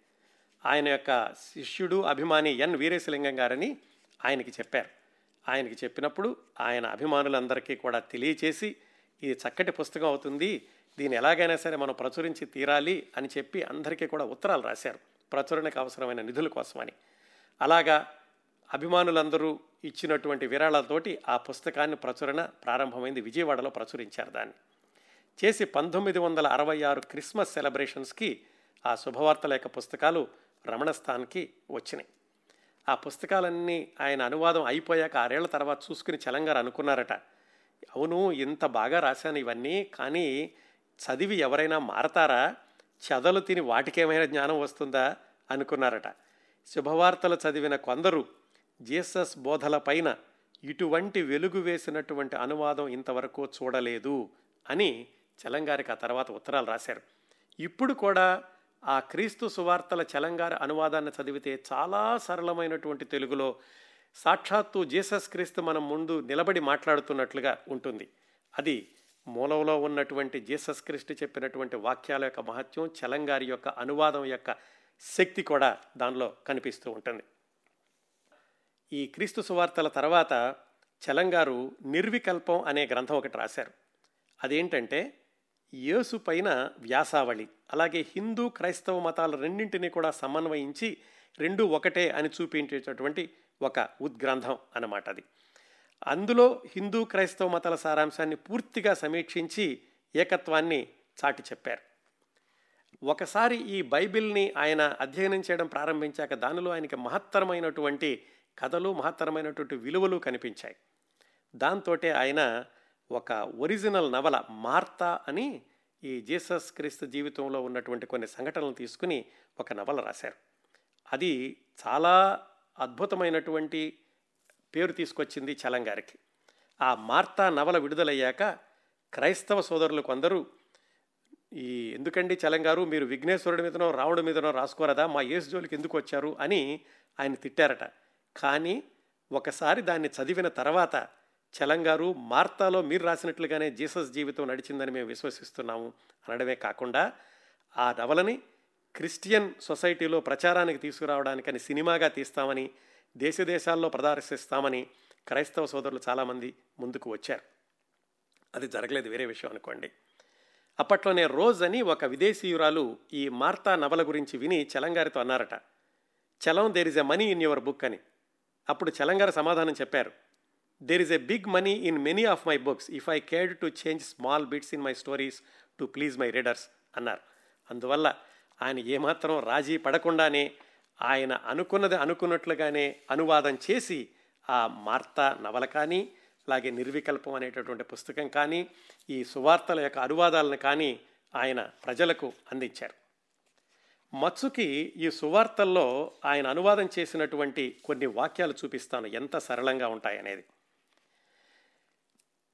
ఆయన యొక్క శిష్యుడు అభిమాని ఎన్ వీరేశలింగం గారని ఆయనకి చెప్పారు. ఆయనకి చెప్పినప్పుడు ఆయన అభిమానులందరికీ కూడా తెలియచేసి ఇది చక్కటి పుస్తకం అవుతుంది. దీన్ని ఎలాగైనా సరే మనం ప్రచురించి తీరాలి అని చెప్పి అందరికీ కూడా ఉత్తరాలు రాశారు. ప్రచురణకు అవసరమైన నిధుల కోసమని. అలాగా అభిమానులందరూ ఇచ్చినటువంటి విరాళాలతోటి ఆ పుస్తకాన్ని ప్రచురణ ప్రారంభమైంది. విజయవాడలో ప్రచురించారు దాన్ని. చేసి పంతొమ్మిది వందల అరవై ఆరు క్రిస్మస్ సెలబ్రేషన్స్కి ఆ శుభవార్తల యొక్క పుస్తకాలు రమణస్థాన్కి వచ్చినాయి. ఆ పుస్తకాలన్నీ ఆయన అనువాదం అయిపోయాక ఆరేళ్ళ తర్వాత చూసుకుని చలంగారు అనుకున్నారట. అవును ఇంత బాగా రాశాను ఇవన్నీ కానీ చదివి ఎవరైనా మారతారా? చదలు తిని వాటికేమైనా జ్ఞానం వస్తుందా? అనుకున్నారట. శుభవార్తలు చదివిన కొందరు జీసస్ బోధల పైన ఇటువంటి వెలుగు వేసినటువంటి అనువాదం ఇంతవరకు చూడలేదు అని చలంగారికి ఆ తర్వాత ఉత్తరాలు రాశారు. ఇప్పుడు కూడా ఆ క్రీస్తు సువార్తల చలంగారి అనువాదాన్ని చదివితే చాలా సరళమైనటువంటి తెలుగులో సాక్షాత్తు జీసస్ క్రీస్తు మనం ముందు నిలబడి మాట్లాడుతున్నట్లుగా ఉంటుంది. అది మూలంలో ఉన్నటువంటి జీసస్ క్రీస్తు చెప్పినటువంటి వాక్యాల యొక్క మహత్యం చలంగారి యొక్క అనువాదం యొక్క శక్తి కూడా దానిలో కనిపిస్తూ ఉంటుంది. ఈ క్రీస్తు సువార్తల తర్వాత చలంగారు నిర్వికల్పం అనే గ్రంథం ఒకటి రాశారు. అదేంటంటే యేసు పైన వ్యాసావళి అలాగే హిందూ క్రైస్తవ మతాల రెండింటినీ కూడా సమన్వయించి రెండు ఒకటే అని చూపించేటటువంటి ఒక ఉద్గ్రంథం అన్నమాట అది. అందులో హిందూ క్రైస్తవ మతాల సారాంశాన్ని పూర్తిగా సమీక్షించి ఏకత్వాన్ని చాటి చెప్పారు. ఒకసారి ఈ బైబిల్ని ఆయన అధ్యయనం చేయడం ప్రారంభించాక దానిలో ఆయనకి మహత్తరమైనటువంటి కథలు మహత్తరమైనటువంటి విలువలు కనిపించాయి. దాంతో ఆయన ఒక ఒరిజినల్ నవల మార్తా అని ఈ జీసస్ క్రీస్తు జీవితంలో ఉన్నటువంటి కొన్ని సంఘటనలు తీసుకుని ఒక నవల రాశారు. అది చాలా అద్భుతమైనటువంటి పేరు తీసుకొచ్చింది చలంగారికి ఆ మార్తా నవల విడుదలయ్యాక క్రైస్తవ సోదరులు కొందరు ఈ ఎందుకండి చలంగారు మీరు విఘ్నేశ్వరుడి మీదనో రావణుడి మీదనో రాసుకోరదా? మా యేసు జోలికి ఎందుకు వచ్చారు? అని ఆయన తిట్టారట. కానీ ఒకసారి దాన్ని చదివిన తర్వాత చలంగారు మార్తాలో మీరు రాసినట్లుగానే జీసస్ జీవితం నడిచిందని మేము విశ్వసిస్తున్నాము అనడమే కాకుండా ఆ నవలని క్రిస్టియన్ సొసైటీలో ప్రచారానికి తీసుకురావడానికని సినిమాగా తీస్తామని దేశ దేశాల్లో ప్రదర్శిస్తామని క్రైస్తవ సోదరులు చాలామంది ముందుకు వచ్చారు. అది జరగలేదు వేరే విషయం అనుకోండి. అప్పట్లోనే రోజ్ అని ఒక విదేశీయురాలు ఈ మార్తా నవల గురించి విని చలంగారితో అన్నారట. Chalam there is a money in your book అని. అప్పుడు చలంగారు సమాధానం చెప్పారు. There is a big money in many of my books if I cared to change small bits in my stories to please my readers అన్నారు. అందువల్ల ఆయన ఏమాత్రం రాజీ పడకుండానే ఆయన అనుకున్నది అనుకున్నట్లుగానే అనువాదం చేసి ఆ మార్త నవల కానీ అలాగే నిర్వికల్పం అనేటటువంటి పుస్తకం కానీ ఈ సువార్తల యొక్క అనువాదాలను కానీ ఆయన ప్రజలకు అందించారు. మత్సుకి ఈ సువార్తల్లో ఆయన అనువాదం చేసినటువంటి కొన్ని వాక్యాలు చూపిస్తాను. ఎంత సరళంగా ఉంటాయనేది.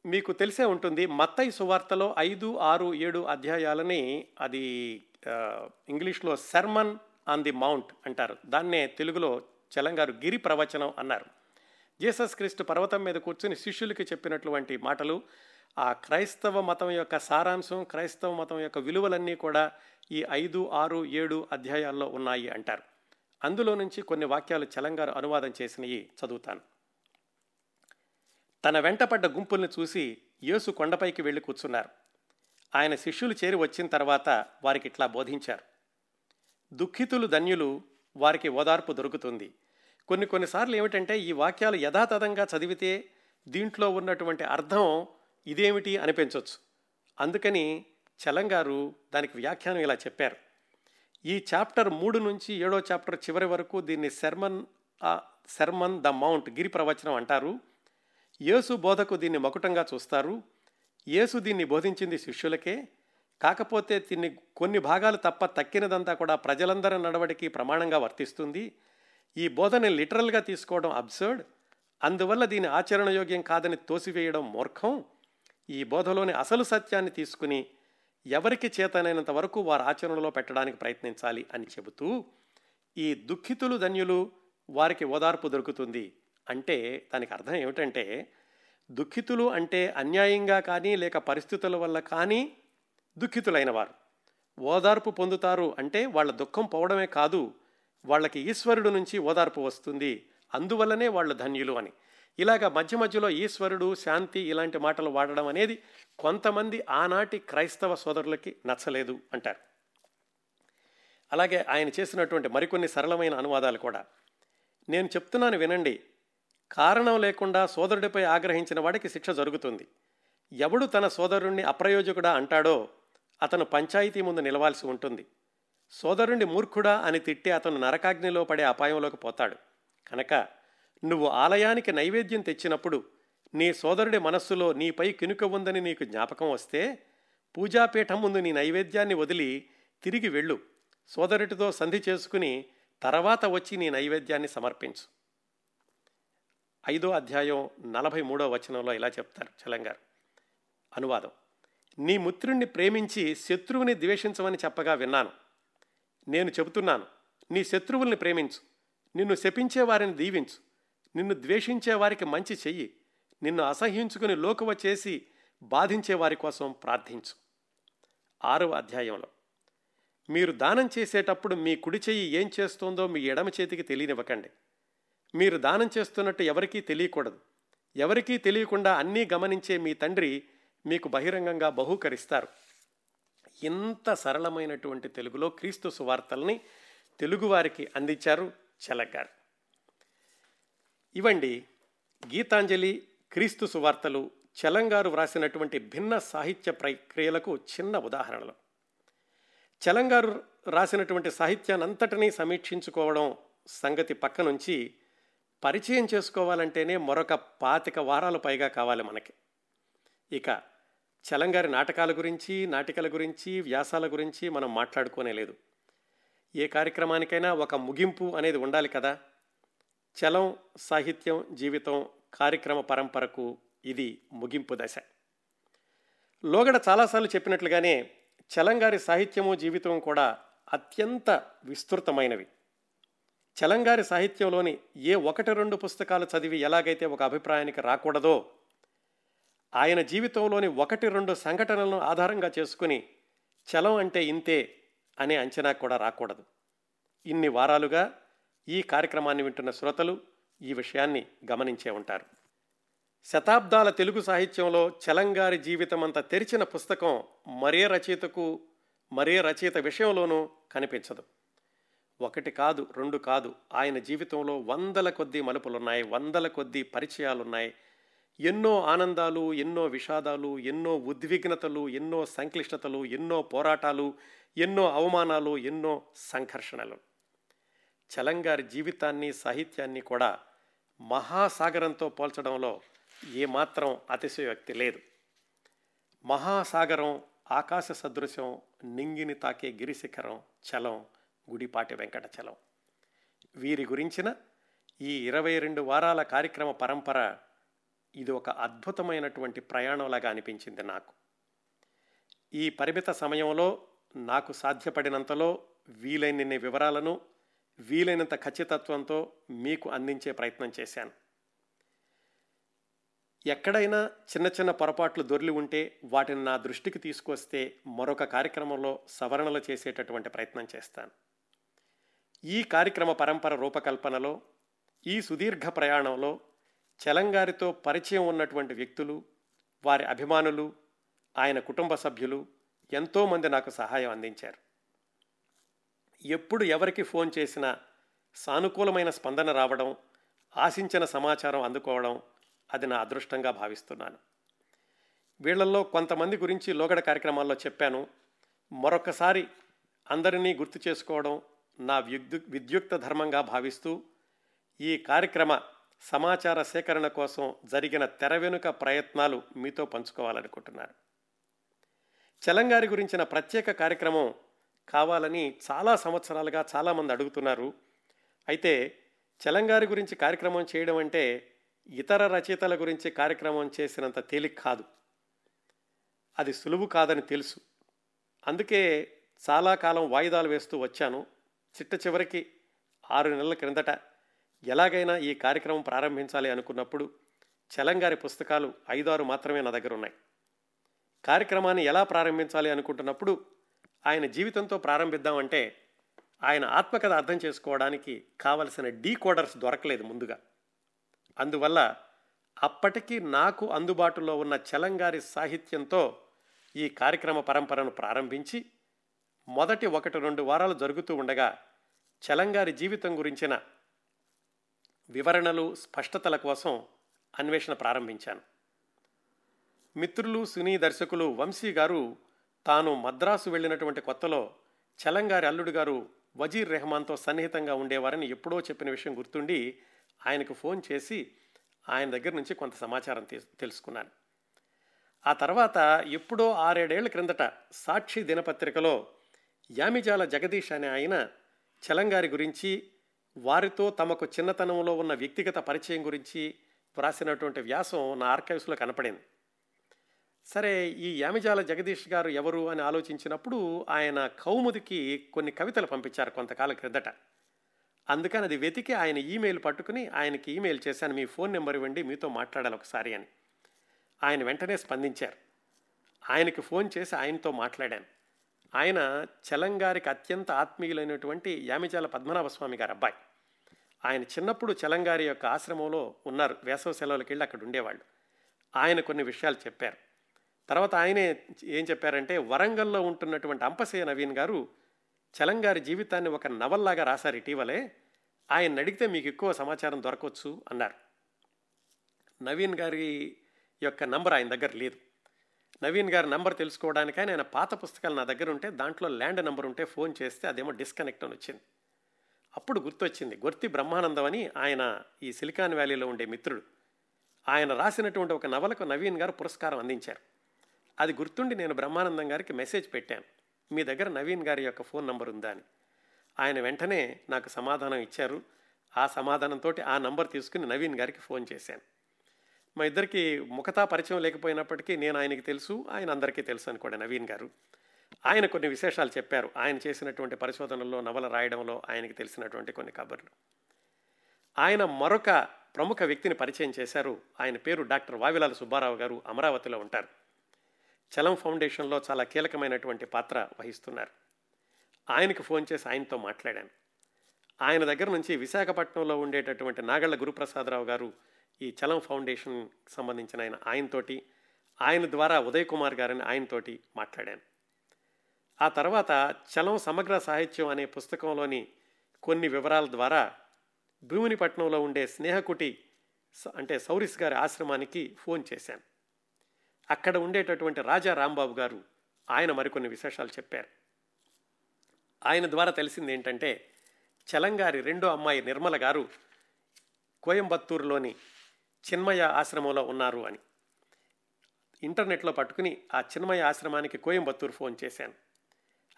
మీకు తెలిసే ఉంటుంది మత్తయి సువార్తలో ఐదు ఆరు ఏడు అధ్యాయాలని అది ఇంగ్లీష్లో శర్మన్ ఆన్ ది మౌంట్ అంటారు. దాన్నే తెలుగులో చలంగారు గిరి ప్రవచనం అన్నారు. జీసస్ క్రీస్తు పర్వతం మీద కూర్చుని శిష్యులకి చెప్పినటువంటి మాటలు ఆ క్రైస్తవ మతం యొక్క సారాంశం క్రైస్తవ మతం యొక్క విలువలన్నీ కూడా ఈ ఐదు ఆరు ఏడు అధ్యాయాల్లో ఉన్నాయి అంటారు. అందులో నుంచి కొన్ని వాక్యాలు చలంగారు అనువాదం చేసినవి చదువుతాను. తన వెంటపడ్డ గుంపుల్ని చూసి యేసు కొండపైకి వెళ్ళి కూర్చున్నారు. ఆయన శిష్యులు చేరి వచ్చిన తర్వాత వారికి ఇట్లా బోధించారు. దుఃఖితులు ధన్యులు వారికి ఓదార్పు దొరుకుతుంది. కొన్ని కొన్నిసార్లు ఏమిటంటే ఈ వాక్యాలు యథాతథంగా చదివితే దీంట్లో ఉన్నటువంటి అర్థం ఇదేమిటి అనిపించవచ్చు అందుకని చలంగారు దానికి వ్యాఖ్యానం ఇలా చెప్పారు. ఈ చాప్టర్ మూడు నుంచి ఏడో చాప్టర్ చివరి వరకు దీన్ని శర్మన్ శర్మన్ ద మౌంట్ గిరి ప్రవచనం అంటారు. యేసు బోధకు దీన్ని మకుటంగా చూస్తారు. యేసు దీన్ని బోధించింది శిష్యులకే కాకపోతే దీన్ని కొన్ని భాగాలు తప్ప తక్కినదంతా కూడా ప్రజలందరి నడవడికి ప్రమాణంగా వర్తిస్తుంది. ఈ బోధని లిటరల్గా తీసుకోవడం అబ్సర్డ్. అందువల్ల దీని ఆచరణయోగ్యం కాదని తోసివేయడం మూర్ఖం. ఈ బోధలోని అసలు సత్యాన్ని తీసుకుని ఎవరికి చేతనైనంత వరకు వారు ఆచరణలో పెట్టడానికి ప్రయత్నించాలి అని చెబుతూ ఈ దుఃఖితులు ధన్యులు వారికి ఓదార్పు దొరుకుతుంది. అంటే దానికి అర్థం ఏమిటంటే దుఃఖితులు అంటే అన్యాయంగా కానీ లేక పరిస్థితుల వల్ల కానీ దుఃఖితులైన వారు ఓదార్పు పొందుతారు అంటే వాళ్ళ దుఃఖం పోవడమే కాదు వాళ్ళకి ఈశ్వరుడు నుంచి ఓదార్పు వస్తుంది. అందువల్లనే వాళ్ళు ధన్యులు అని. ఇలాగ మధ్య మధ్యలో ఈశ్వరుడు శాంతి ఇలాంటి మాటలు వాడడం అనేది కొంతమంది ఆనాటి క్రైస్తవ సోదరులకి నచ్చలేదు అంటారు. అలాగే ఆయన చేసినటువంటి మరికొన్ని సరళమైన అనువాదాలు కూడా. నేను చెప్తున్నాను వినండి. కారణం లేకుండా సోదరుడిపై ఆగ్రహించిన వాడికి శిక్ష జరుగుతుంది. ఎవడు తన సోదరుణ్ణి అప్రయోజకుడా అంటాడో అతను పంచాయతీ ముందు నిలవాల్సి ఉంటుంది. సోదరుణ్ణి మూర్ఖుడా అని తిట్టి అతను నరకాగ్నిలో పడే అపాయంలోకి పోతాడు. కనుక నువ్వు ఆలయానికి నైవేద్యం తెచ్చినప్పుడు నీ సోదరుడి మనస్సులో నీపై కినుక ఉందని నీకు జ్ఞాపకం వస్తే పూజాపీఠం ముందు నీ నైవేద్యాన్ని వదిలి తిరిగి వెళ్ళు. సోదరుడితో సంధి చేసుకుని తర్వాత వచ్చి నీ నైవేద్యాన్ని సమర్పించు. ఐదో అధ్యాయం నలభై మూడో వచనంలో ఇలా చెప్తారు చలంగారు. అనువాదం నీ మిత్రుణ్ణి ప్రేమించి శత్రువుని ద్వేషించమని చెప్పగా విన్నాను. నేను చెబుతున్నాను నీ శత్రువుల్ని ప్రేమించు. నిన్ను శపించే వారిని దీవించు. నిన్ను ద్వేషించే వారికి మంచి చెయ్యి. నిన్ను అసహ్యించుకుని లోకువ చేసి బాధించే వారి కోసం ప్రార్థించు. ఆరవ అధ్యాయంలో మీరు దానం చేసేటప్పుడు మీ కుడి చెయ్యి ఏం చేస్తోందో మీ ఎడమ చేతికి తెలియనివ్వకండి. మీరు దానం చేస్తున్నట్టు ఎవరికీ తెలియకూడదు. ఎవరికీ తెలియకుండా అన్నీ గమనించే మీ తండ్రి మీకు బహిరంగంగా బహూకరిస్తారు. ఇంత సరళమైనటువంటి తెలుగులో క్రీస్తు సువార్తల్ని తెలుగువారికి అందించారు చెలగారు ఇవండి గీతాంజలి క్రీస్తు సువార్తలు చలంగారు వ్రాసినటువంటి భిన్న సాహిత్య ప్రక్రియలకు చిన్న ఉదాహరణలు. చలంగారు రాసినటువంటి సాహిత్యానంతటినీ సమీక్షించుకోవడం సంగతి పక్క నుంచి పరిచయం చేసుకోవాలంటేనే మరొక పాతిక వారాలు పైగా కావాలి మనకి. ఇక చలంగారి నాటకాల గురించి నాటికల గురించి వ్యాసాల గురించి మనం మాట్లాడుకోనే లేదు. ఏ కార్యక్రమానికైనా ఒక ముగింపు అనేది ఉండాలి కదా. చలం సాహిత్యం జీవితం కార్యక్రమ పరంపరకు ఇది ముగింపు దశ. లోగడ చాలాసార్లు చెప్పినట్లుగానే చలంగారి సాహిత్యము జీవితం కూడా అత్యంత విస్తృతమైనవి. చలంగారి సాహిత్యంలోని ఏ ఒకటి రెండు పుస్తకాలు చదివి ఎలాగైతే ఒక అభిప్రాయానికి రాకూడదో ఆయన జీవితంలోని ఒకటి రెండు సంఘటనలను ఆధారంగా చేసుకుని చలం అంటే ఇంతే అనే అంచనా కూడా రాకూడదు. ఇన్ని వారాలుగా ఈ కార్యక్రమాన్ని వింటున్న శ్రోతలు ఈ విషయాన్ని గమనించే ఉంటారు. శతాబ్దాల తెలుగు సాహిత్యంలో చలంగారి జీవితం అంత తెరిచిన పుస్తకం మరే రచయితకు మరే రచయిత విషయంలోనూ కనిపించదు. ఒకటి కాదు రెండు కాదు. ఆయన జీవితంలో వందల కొద్దీ మలుపులున్నాయి వందల కొద్దీ పరిచయాలున్నాయి. ఎన్నో ఆనందాలు ఎన్నో విషాదాలు ఎన్నో ఉద్విగ్నతలు ఎన్నో సంక్లిష్టతలు ఎన్నో పోరాటాలు ఎన్నో అవమానాలు ఎన్నో సంఘర్షణలు. చలంగారి జీవితాన్ని సాహిత్యాన్ని కూడా మహాసాగరంతో పోల్చడంలో ఏమాత్రం అతిశయోక్తి లేదు. మహాసాగరం ఆకాశ సదృశం నింగిని తాకే గిరిశిఖరం చలం గుడిపాటి వెంకటచలం. వీరి గురించిన ఈ ఇరవై రెండు వారాల కార్యక్రమ పరంపర ఇది ఒక అద్భుతమైనటువంటి ప్రయాణంలాగా అనిపించింది నాకు. ఈ పరిమిత సమయంలో నాకు సాధ్యపడినంతలో వీలైనన్ని వివరాలను వీలైనంత ఖచ్చితత్వంతో మీకు అందించే ప్రయత్నం చేశాను. ఎక్కడైనా చిన్న చిన్న పొరపాట్లు దొర్లి ఉంటే వాటిని నా దృష్టికి తీసుకొస్తే మరొక కార్యక్రమంలో సవరణలు చేసేటటువంటి ప్రయత్నం చేస్తాను. ఈ కార్యక్రమ పరంపర రూపకల్పనలో ఈ సుదీర్ఘ ప్రయాణంలో చలంగారితో పరిచయం ఉన్నటువంటి వ్యక్తులు వారి అభిమానులు ఆయన కుటుంబ సభ్యులు ఎంతోమంది నాకు సహాయం అందించారు. ఎప్పుడు ఎవరికి ఫోన్ చేసినా సానుకూలమైన స్పందన రావడం ఆశించిన సమాచారం అందుకోవడం అది నా అదృష్టంగా భావిస్తున్నాను. వీళ్ళల్లో కొంతమంది గురించి లోగడ కార్యక్రమాల్లో చెప్పాను. మరొకసారి అందరినీ గుర్తు చేసుకోవడం నా విద్యు విద్యుక్త ధర్మంగా భావిస్తూ ఈ కార్యక్రమ సమాచార సేకరణ కోసం జరిగిన తెర వెనుక ప్రయత్నాలు మీతో పంచుకోవాలనుకుంటున్నాను చలంగారి గురించిన ప్రత్యేక కార్యక్రమం కావాలని చాలా సంవత్సరాలుగా చాలామంది అడుగుతున్నారు. అయితే చలంగారి గురించి కార్యక్రమం చేయడం అంటే ఇతర రచయితల గురించి కార్యక్రమం చేసినంత తేలిక కాదు. అది సులువు కాదని తెలుసు. అందుకే చాలా కాలం వాయిదాలు వేస్తూ వచ్చాను. చిట్ట చివరికి ఆరు నెలల క్రిందట ఎలాగైనా ఈ కార్యక్రమం ప్రారంభించాలి అనుకున్నప్పుడు చలంగారి పుస్తకాలు ఐదారు మాత్రమే నా దగ్గర ఉన్నాయి. కార్యక్రమాన్ని ఎలా ప్రారంభించాలి అనుకుంటున్నప్పుడు ఆయన జీవితంతో ప్రారంభిద్దామంటే ఆయన ఆత్మకథ అర్థం చేసుకోవడానికి కావలసిన డీ కోడర్స్ దొరకలేదు ముందుగా. అందువల్ల అప్పటికి నాకు అందుబాటులో ఉన్న చలంగారి సాహిత్యంతో ఈ కార్యక్రమ పరంపరను ప్రారంభించి మొదటి ఒకటి రెండు వారాలు జరుగుతూ ఉండగా చలంగారి జీవితం గురించిన వివరణలు స్పష్టతల కోసం అన్వేషణ ప్రారంభించాను. మిత్రులు సినీ దర్శకులు వంశీ గారు తాను మద్రాసు వెళ్ళినటువంటి కొత్తలో చలంగారి అల్లుడు గారు వజీర్ రెహమాన్తో సన్నిహితంగా ఉండేవారని ఎప్పుడో చెప్పిన విషయం గుర్తుండి ఆయనకు ఫోన్ చేసి ఆయన దగ్గర నుంచి కొంత సమాచారం తెలుసుకున్నాను. ఆ తర్వాత ఎప్పుడో ఆరేడేళ్ళ క్రిందట సాక్షి దినపత్రికలో యామిజాల జగదీష్ అనే ఆయన చలంగారి గురించి వారితో తమకు చిన్నతనంలో ఉన్న వ్యక్తిగత పరిచయం గురించి వ్రాసినటువంటి వ్యాసం నా ఆర్కైవ్స్లో కనపడింది. సరే ఈ యామిజాల జగదీష్ గారు ఎవరు అని ఆలోచించినప్పుడు ఆయన కౌముదికి కొన్ని కవితలు పంపించారు కొంతకాలం క్రిందట. అందుకని అది వెతికి ఆయన ఈమెయిల్ పట్టుకుని ఆయనకి ఈమెయిల్ చేశాను మీ ఫోన్ నెంబర్ ఇవ్వండి మీతో మాట్లాడాలి ఒకసారి అని. ఆయన వెంటనే స్పందించారు. ఆయనకి ఫోన్ చేసి ఆయనతో మాట్లాడాను. ఆయన చలంగారికి అత్యంత ఆత్మీయులైనటువంటి యామిజాల పద్మనాభస్వామి గారు అబ్బాయి. ఆయన చిన్నప్పుడు చలంగారి యొక్క ఆశ్రమంలో ఉన్నారు. వేసవ సెలవులకి వెళ్ళి అక్కడ ఉండేవాళ్ళు. ఆయన కొన్ని విషయాలు చెప్పారు. తర్వాత ఆయనే ఏం చెప్పారంటే వరంగల్లో ఉంటున్నటువంటి అంపశయ్య నవీన్ గారు చలంగారి జీవితాన్ని ఒక నవల్లాగా రాశారు ఇటీవలే. ఆయన అడిగితే మీకు ఎక్కువ సమాచారం దొరకవచ్చు అన్నారు. నవీన్ గారి యొక్క నంబర్ ఆయన దగ్గర లేదు. నవీన్ గారి నంబర్ తెలుసుకోవడానికై ఆయన పాత పుస్తకాలు నా దగ్గర ఉంటే దాంట్లో ల్యాండ్ నెంబర్ ఉంటే ఫోన్ చేస్తే అదేమో డిస్కనెక్ట్ అని వచ్చింది. అప్పుడు గుర్తొచ్చింది గుర్తి బ్రహ్మానందం అని ఆయన ఈ సిలికాన్ వ్యాలీలో ఉండే మిత్రుడు. ఆయన రాసినటువంటి ఒక నవలకు నవీన్ గారు పురస్కారం అందించారు. అది గుర్తుండి నేను బ్రహ్మానందం గారికి మెసేజ్ పెట్టాను. మీ దగ్గర నవీన్ గారి యొక్క ఫోన్ నంబర్ ఉందా అని. ఆయన వెంటనే నాకు సమాధానం ఇచ్చారు. ఆ సమాధానంతో ఆ నంబర్ తీసుకుని నవీన్ గారికి ఫోన్ చేశాను. మా ఇద్దరికి ముఖతా పరిచయం లేకపోయినప్పటికీ నేను ఆయనకి తెలుసు ఆయన అందరికీ తెలుసు అనుకోండి నవీన్ గారు. ఆయన కొన్ని విశేషాలు చెప్పారు. ఆయన చేసినటువంటి పరిశోధనల్లో నవల రాయడంలో ఆయనకి తెలిసినటువంటి కొన్ని కబుర్లు. ఆయన మరొక ప్రముఖ వ్యక్తిని పరిచయం చేశారు. ఆయన పేరు డాక్టర్ వావిలాల సుబ్బారావు గారు అమరావతిలో ఉంటారు. చలం ఫౌండేషన్లో చాలా కీలకమైనటువంటి పాత్ర వహిస్తున్నారు. ఆయనకు ఫోన్ చేసి ఆయనతో మాట్లాడాను. ఆయన దగ్గర నుంచి విశాఖపట్నంలో ఉండేటటువంటి నాగళ్ళ గురుప్రసాదరావు గారు ఈ చలం ఫౌండేషన్ సంబంధించిన ఆయన ఆయనతోటి ఆయన ద్వారా ఉదయ్ కుమార్ గారిని ఆయనతోటి మాట్లాడాను. ఆ తర్వాత చలం సమగ్ర సాహిత్యం అనే పుస్తకంలోని కొన్ని వివరాల ద్వారా భూమినిపట్నంలో ఉండే స్నేహకుటి అంటే సౌరిస్ గారి ఆశ్రమానికి ఫోన్ చేశాను. అక్కడ ఉండేటటువంటి రాజా రాంబాబు గారు ఆయన మరికొన్ని విశేషాలు చెప్పారు. ఆయన ద్వారా తెలిసింది ఏంటంటే చలంగారి రెండో అమ్మాయి నిర్మల గారు కోయంబత్తూరులోని చిన్మయ ఆశ్రమంలో ఉన్నారు అని. ఇంటర్నెట్లో పట్టుకుని ఆ చిన్మయ ఆశ్రమానికి కోయంబత్తూరు ఫోన్ చేశాను.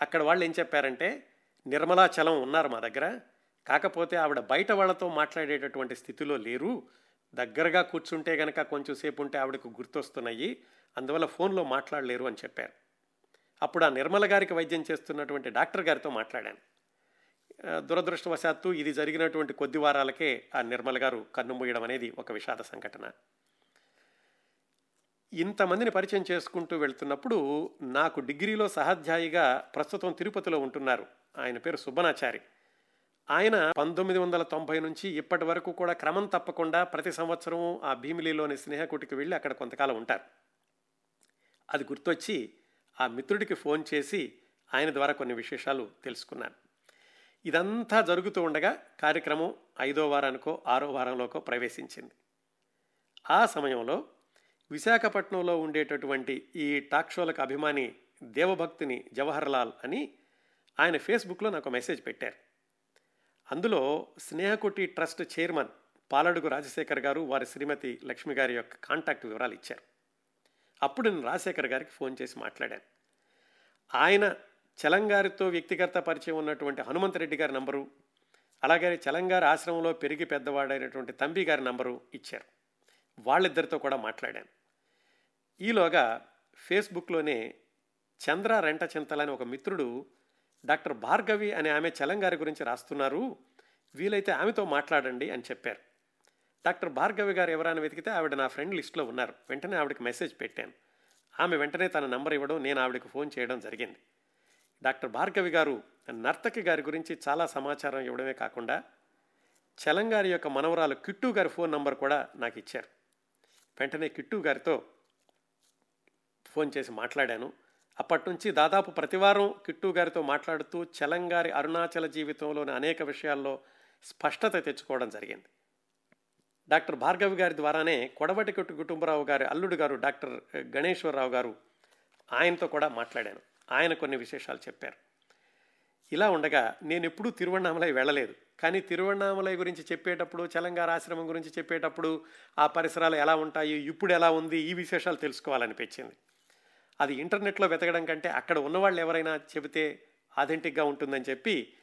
అక్కడ వాళ్ళు ఏం చెప్పారంటే నిర్మలా చలం ఉన్నారు మా దగ్గర. కాకపోతే ఆవిడ బయట వాళ్ళతో మాట్లాడేటటువంటి స్థితిలో లేరు. దగ్గరగా కూర్చుంటే గనక కొంచెం సేపు ఉంటే ఆవిడకు గుర్తొస్తున్నాయి. అందువల్ల ఫోన్లో మాట్లాడలేరు అని చెప్పారు. అప్పుడు ఆ నిర్మల గారికి వైద్యం చేస్తున్నటువంటి డాక్టర్ గారితో మాట్లాడాను. దురదృష్టవశాత్తు ఇది జరిగినటువంటి కొద్ది వారాలకే ఆ నిర్మల గారు కన్నుమూయడం అనేది ఒక విషాద సంఘటన. ఇంతమందిని పరిచయం చేసుకుంటూ వెళ్తున్నప్పుడు నాకు డిగ్రీలో సహాధ్యాయిగా ప్రస్తుతం తిరుపతిలో ఉంటున్నారు. ఆయన పేరు సుబ్బనాచారి. ఆయన పంతొమ్మిది వందల తొంభై నుంచి ఇప్పటి వరకు కూడా క్రమం తప్పకుండా ప్రతి సంవత్సరం ఆ భీమిలిలోని స్నేహకుటికి వెళ్ళి అక్కడ కొంతకాలం ఉంటారు. అది గుర్తొచ్చి ఆ మిత్రుడికి ఫోన్ చేసి ఆయన ద్వారా కొన్ని విశేషాలు తెలుసుకున్నాను. ఇదంతా జరుగుతూ ఉండగా కార్యక్రమం ఐదో వారానికో ఆరో వారంలోకో ప్రవేశించింది. ఆ సమయంలో విశాఖపట్నంలో ఉండేటటువంటి ఈ టాక్ షోలకు అభిమాని జవహర్ జవహర్లాల్ అని ఆయన ఫేస్బుక్లో నాకు మెసేజ్ పెట్టారు. అందులో స్నేహకుటి ట్రస్ట్ చైర్మన్ పాలడుగు రాజశేఖర్ గారు వారి శ్రీమతి లక్ష్మి గారి యొక్క కాంటాక్ట్ వివరాలు ఇచ్చారు. అప్పుడు నేను రాజశేఖర్ గారికి ఫోన్ చేసి మాట్లాడాను. ఆయన చలంగారితో వ్యక్తిగత పరిచయం ఉన్నటువంటి హనుమంతరెడ్డి గారి నంబరు అలాగే చలంగారి ఆశ్రమంలో పెరిగి పెద్దవాడైనటువంటి తంబి గారి నంబరు ఇచ్చారు. వాళ్ళిద్దరితో కూడా మాట్లాడాను. ఈలోగా ఫేస్బుక్లోనే చంద్ర రెంట చింతలని ఒక మిత్రుడు డాక్టర్ భార్గవి అనే ఆమె చలంగారి గురించి రాస్తున్నారు. వీలైతే ఆమెతో మాట్లాడండి అని చెప్పారు. డాక్టర్ భార్గవి గారు ఎవరైనా వెతికితే ఆవిడ నా ఫ్రెండ్ లిస్ట్లో ఉన్నారు. వెంటనే ఆవిడకి మెసేజ్ పెట్టాను. ఆమె వెంటనే తన నంబర్ ఇవ్వడం నేను ఆవిడకి ఫోన్ చేయడం జరిగింది. డాక్టర్ భార్గవి గారు నర్తకి గారి గురించి చాలా సమాచారం ఇవ్వడమే కాకుండా చలంగారి యొక్క మనవరాలు కిట్టు గారి ఫోన్ నంబర్ కూడా నాకు ఇచ్చారు. వెంటనే కిట్టు గారితో ఫోన్ చేసి మాట్లాడాను. అప్పటి నుంచి దాదాపు ప్రతివారం కిట్టు గారితో మాట్లాడుతూ చలంగారి అరుణాచల జీవితంలోని అనేక విషయాల్లో స్పష్టత తెచ్చుకోవడం జరిగింది. డాక్టర్ భార్గవి గారి ద్వారానే కొడవటి కొట్టు కుటుంబరావు గారి అల్లుడు గారు డాక్టర్ గణేశ్వరరావు గారు ఆయనతో కూడా మాట్లాడాను. ఆయన కొన్ని విశేషాలు చెప్పారు. ఇలా ఉండగా నేను ఎప్పుడూ తిరువణామలై వెళ్ళలేదు. కానీ తిరువణామలై గురించి చెప్పేటప్పుడు చలంగార ఆశ్రమం గురించి చెప్పేటప్పుడు ఆ పరిసరాలు ఎలా ఉంటాయి ఇప్పుడు ఎలా ఉంది ఈ విశేషాలు తెలుసుకోవాలనిపించింది. అది ఇంటర్నెట్లో వెతకడం కంటే అక్కడ ఉన్నవాళ్ళు ఎవరైనా చెబితే ఆథెంటిక్గా ఉంటుందని చెప్పి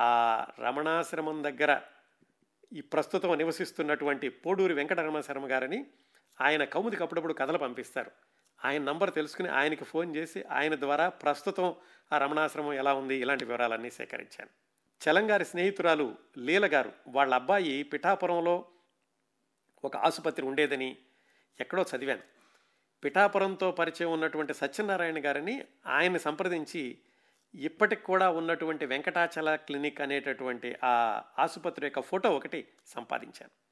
ఆ రమణాశ్రమం దగ్గర ఈ ప్రస్తుతం నివసిస్తున్నటువంటి పోడూరి వెంకటరమణ శర్మ గారని ఆయన కౌముదికి అప్పుడప్పుడు కథలు పంపిస్తారు. ఆయన నంబర్ తెలుసుకుని ఆయనకి ఫోన్ చేసి ఆయన ద్వారా ప్రస్తుతం ఆ రమణాశ్రమం ఎలా ఉంది ఇలాంటి వివరాలన్నీ సేకరించాను. చలంగారి స్నేహితురాలు లీల గారు వాళ్ళ అబ్బాయి పిఠాపురంలో ఒక ఆసుపత్రి ఉండేదని ఎక్కడో చదివాను. పిఠాపురంతో పరిచయం ఉన్నటువంటి సత్యనారాయణ గారిని ఆయన్ని సంప్రదించి ఇప్పటికి కూడా ఉన్నటువంటి వెంకటాచల క్లినిక్ అనేటటువంటి ఆ ఆసుపత్రి యొక్క ఫోటో ఒకటి సంపాదించాను.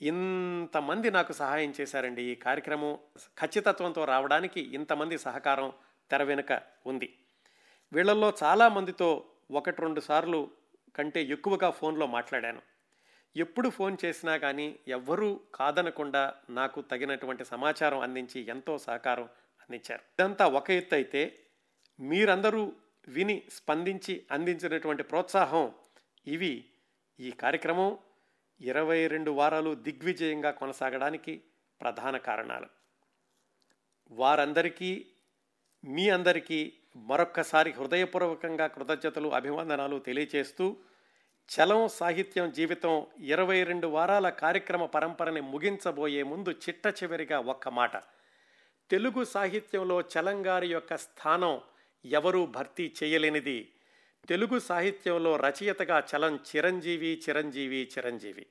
ఇంతమంది నాకు సహాయం చేశారండి. ఈ కార్యక్రమం ఖచ్చితత్వంతో రావడానికి ఇంతమంది సహకారం తెర వెనుక ఉంది. వీళ్ళల్లో చాలామందితో ఒకటి రెండు సార్లు కంటే ఎక్కువగా ఫోన్లో మాట్లాడాను. ఎప్పుడు ఫోన్ చేసినా కానీ ఎవ్వరూ కాదనకుండా నాకు తగినటువంటి సమాచారం అందించి ఎంతో సహకారం అందించారు. ఇదంతా ఒక ఎత్తు అయితే మీరందరూ విని స్పందించి అందించినటువంటి ప్రోత్సాహం ఇవి. ఈ కార్యక్రమం ఇరవై రెండు వారాలు దిగ్విజయంగా కొనసాగడానికి ప్రధాన కారణాలు. వారందరికీ మీ అందరికీ మరొక్కసారి హృదయపూర్వకంగా కృతజ్ఞతలు అభివందనాలు తెలియచేస్తూ చలం సాహిత్యం జీవితం ఇరవై రెండు వారాల కార్యక్రమ పరంపరని ముగించబోయే ముందు చిట్ట చివరిగా ఒక్క మాట. తెలుగు సాహిత్యంలో చలంగారి యొక్క స్థానం ఎవరూ భర్తీ చేయలేనిది తెలుగు సాహిత్యంలో రచయితగా చలం చిరంజీవి చిరంజీవి చిరంజీవి.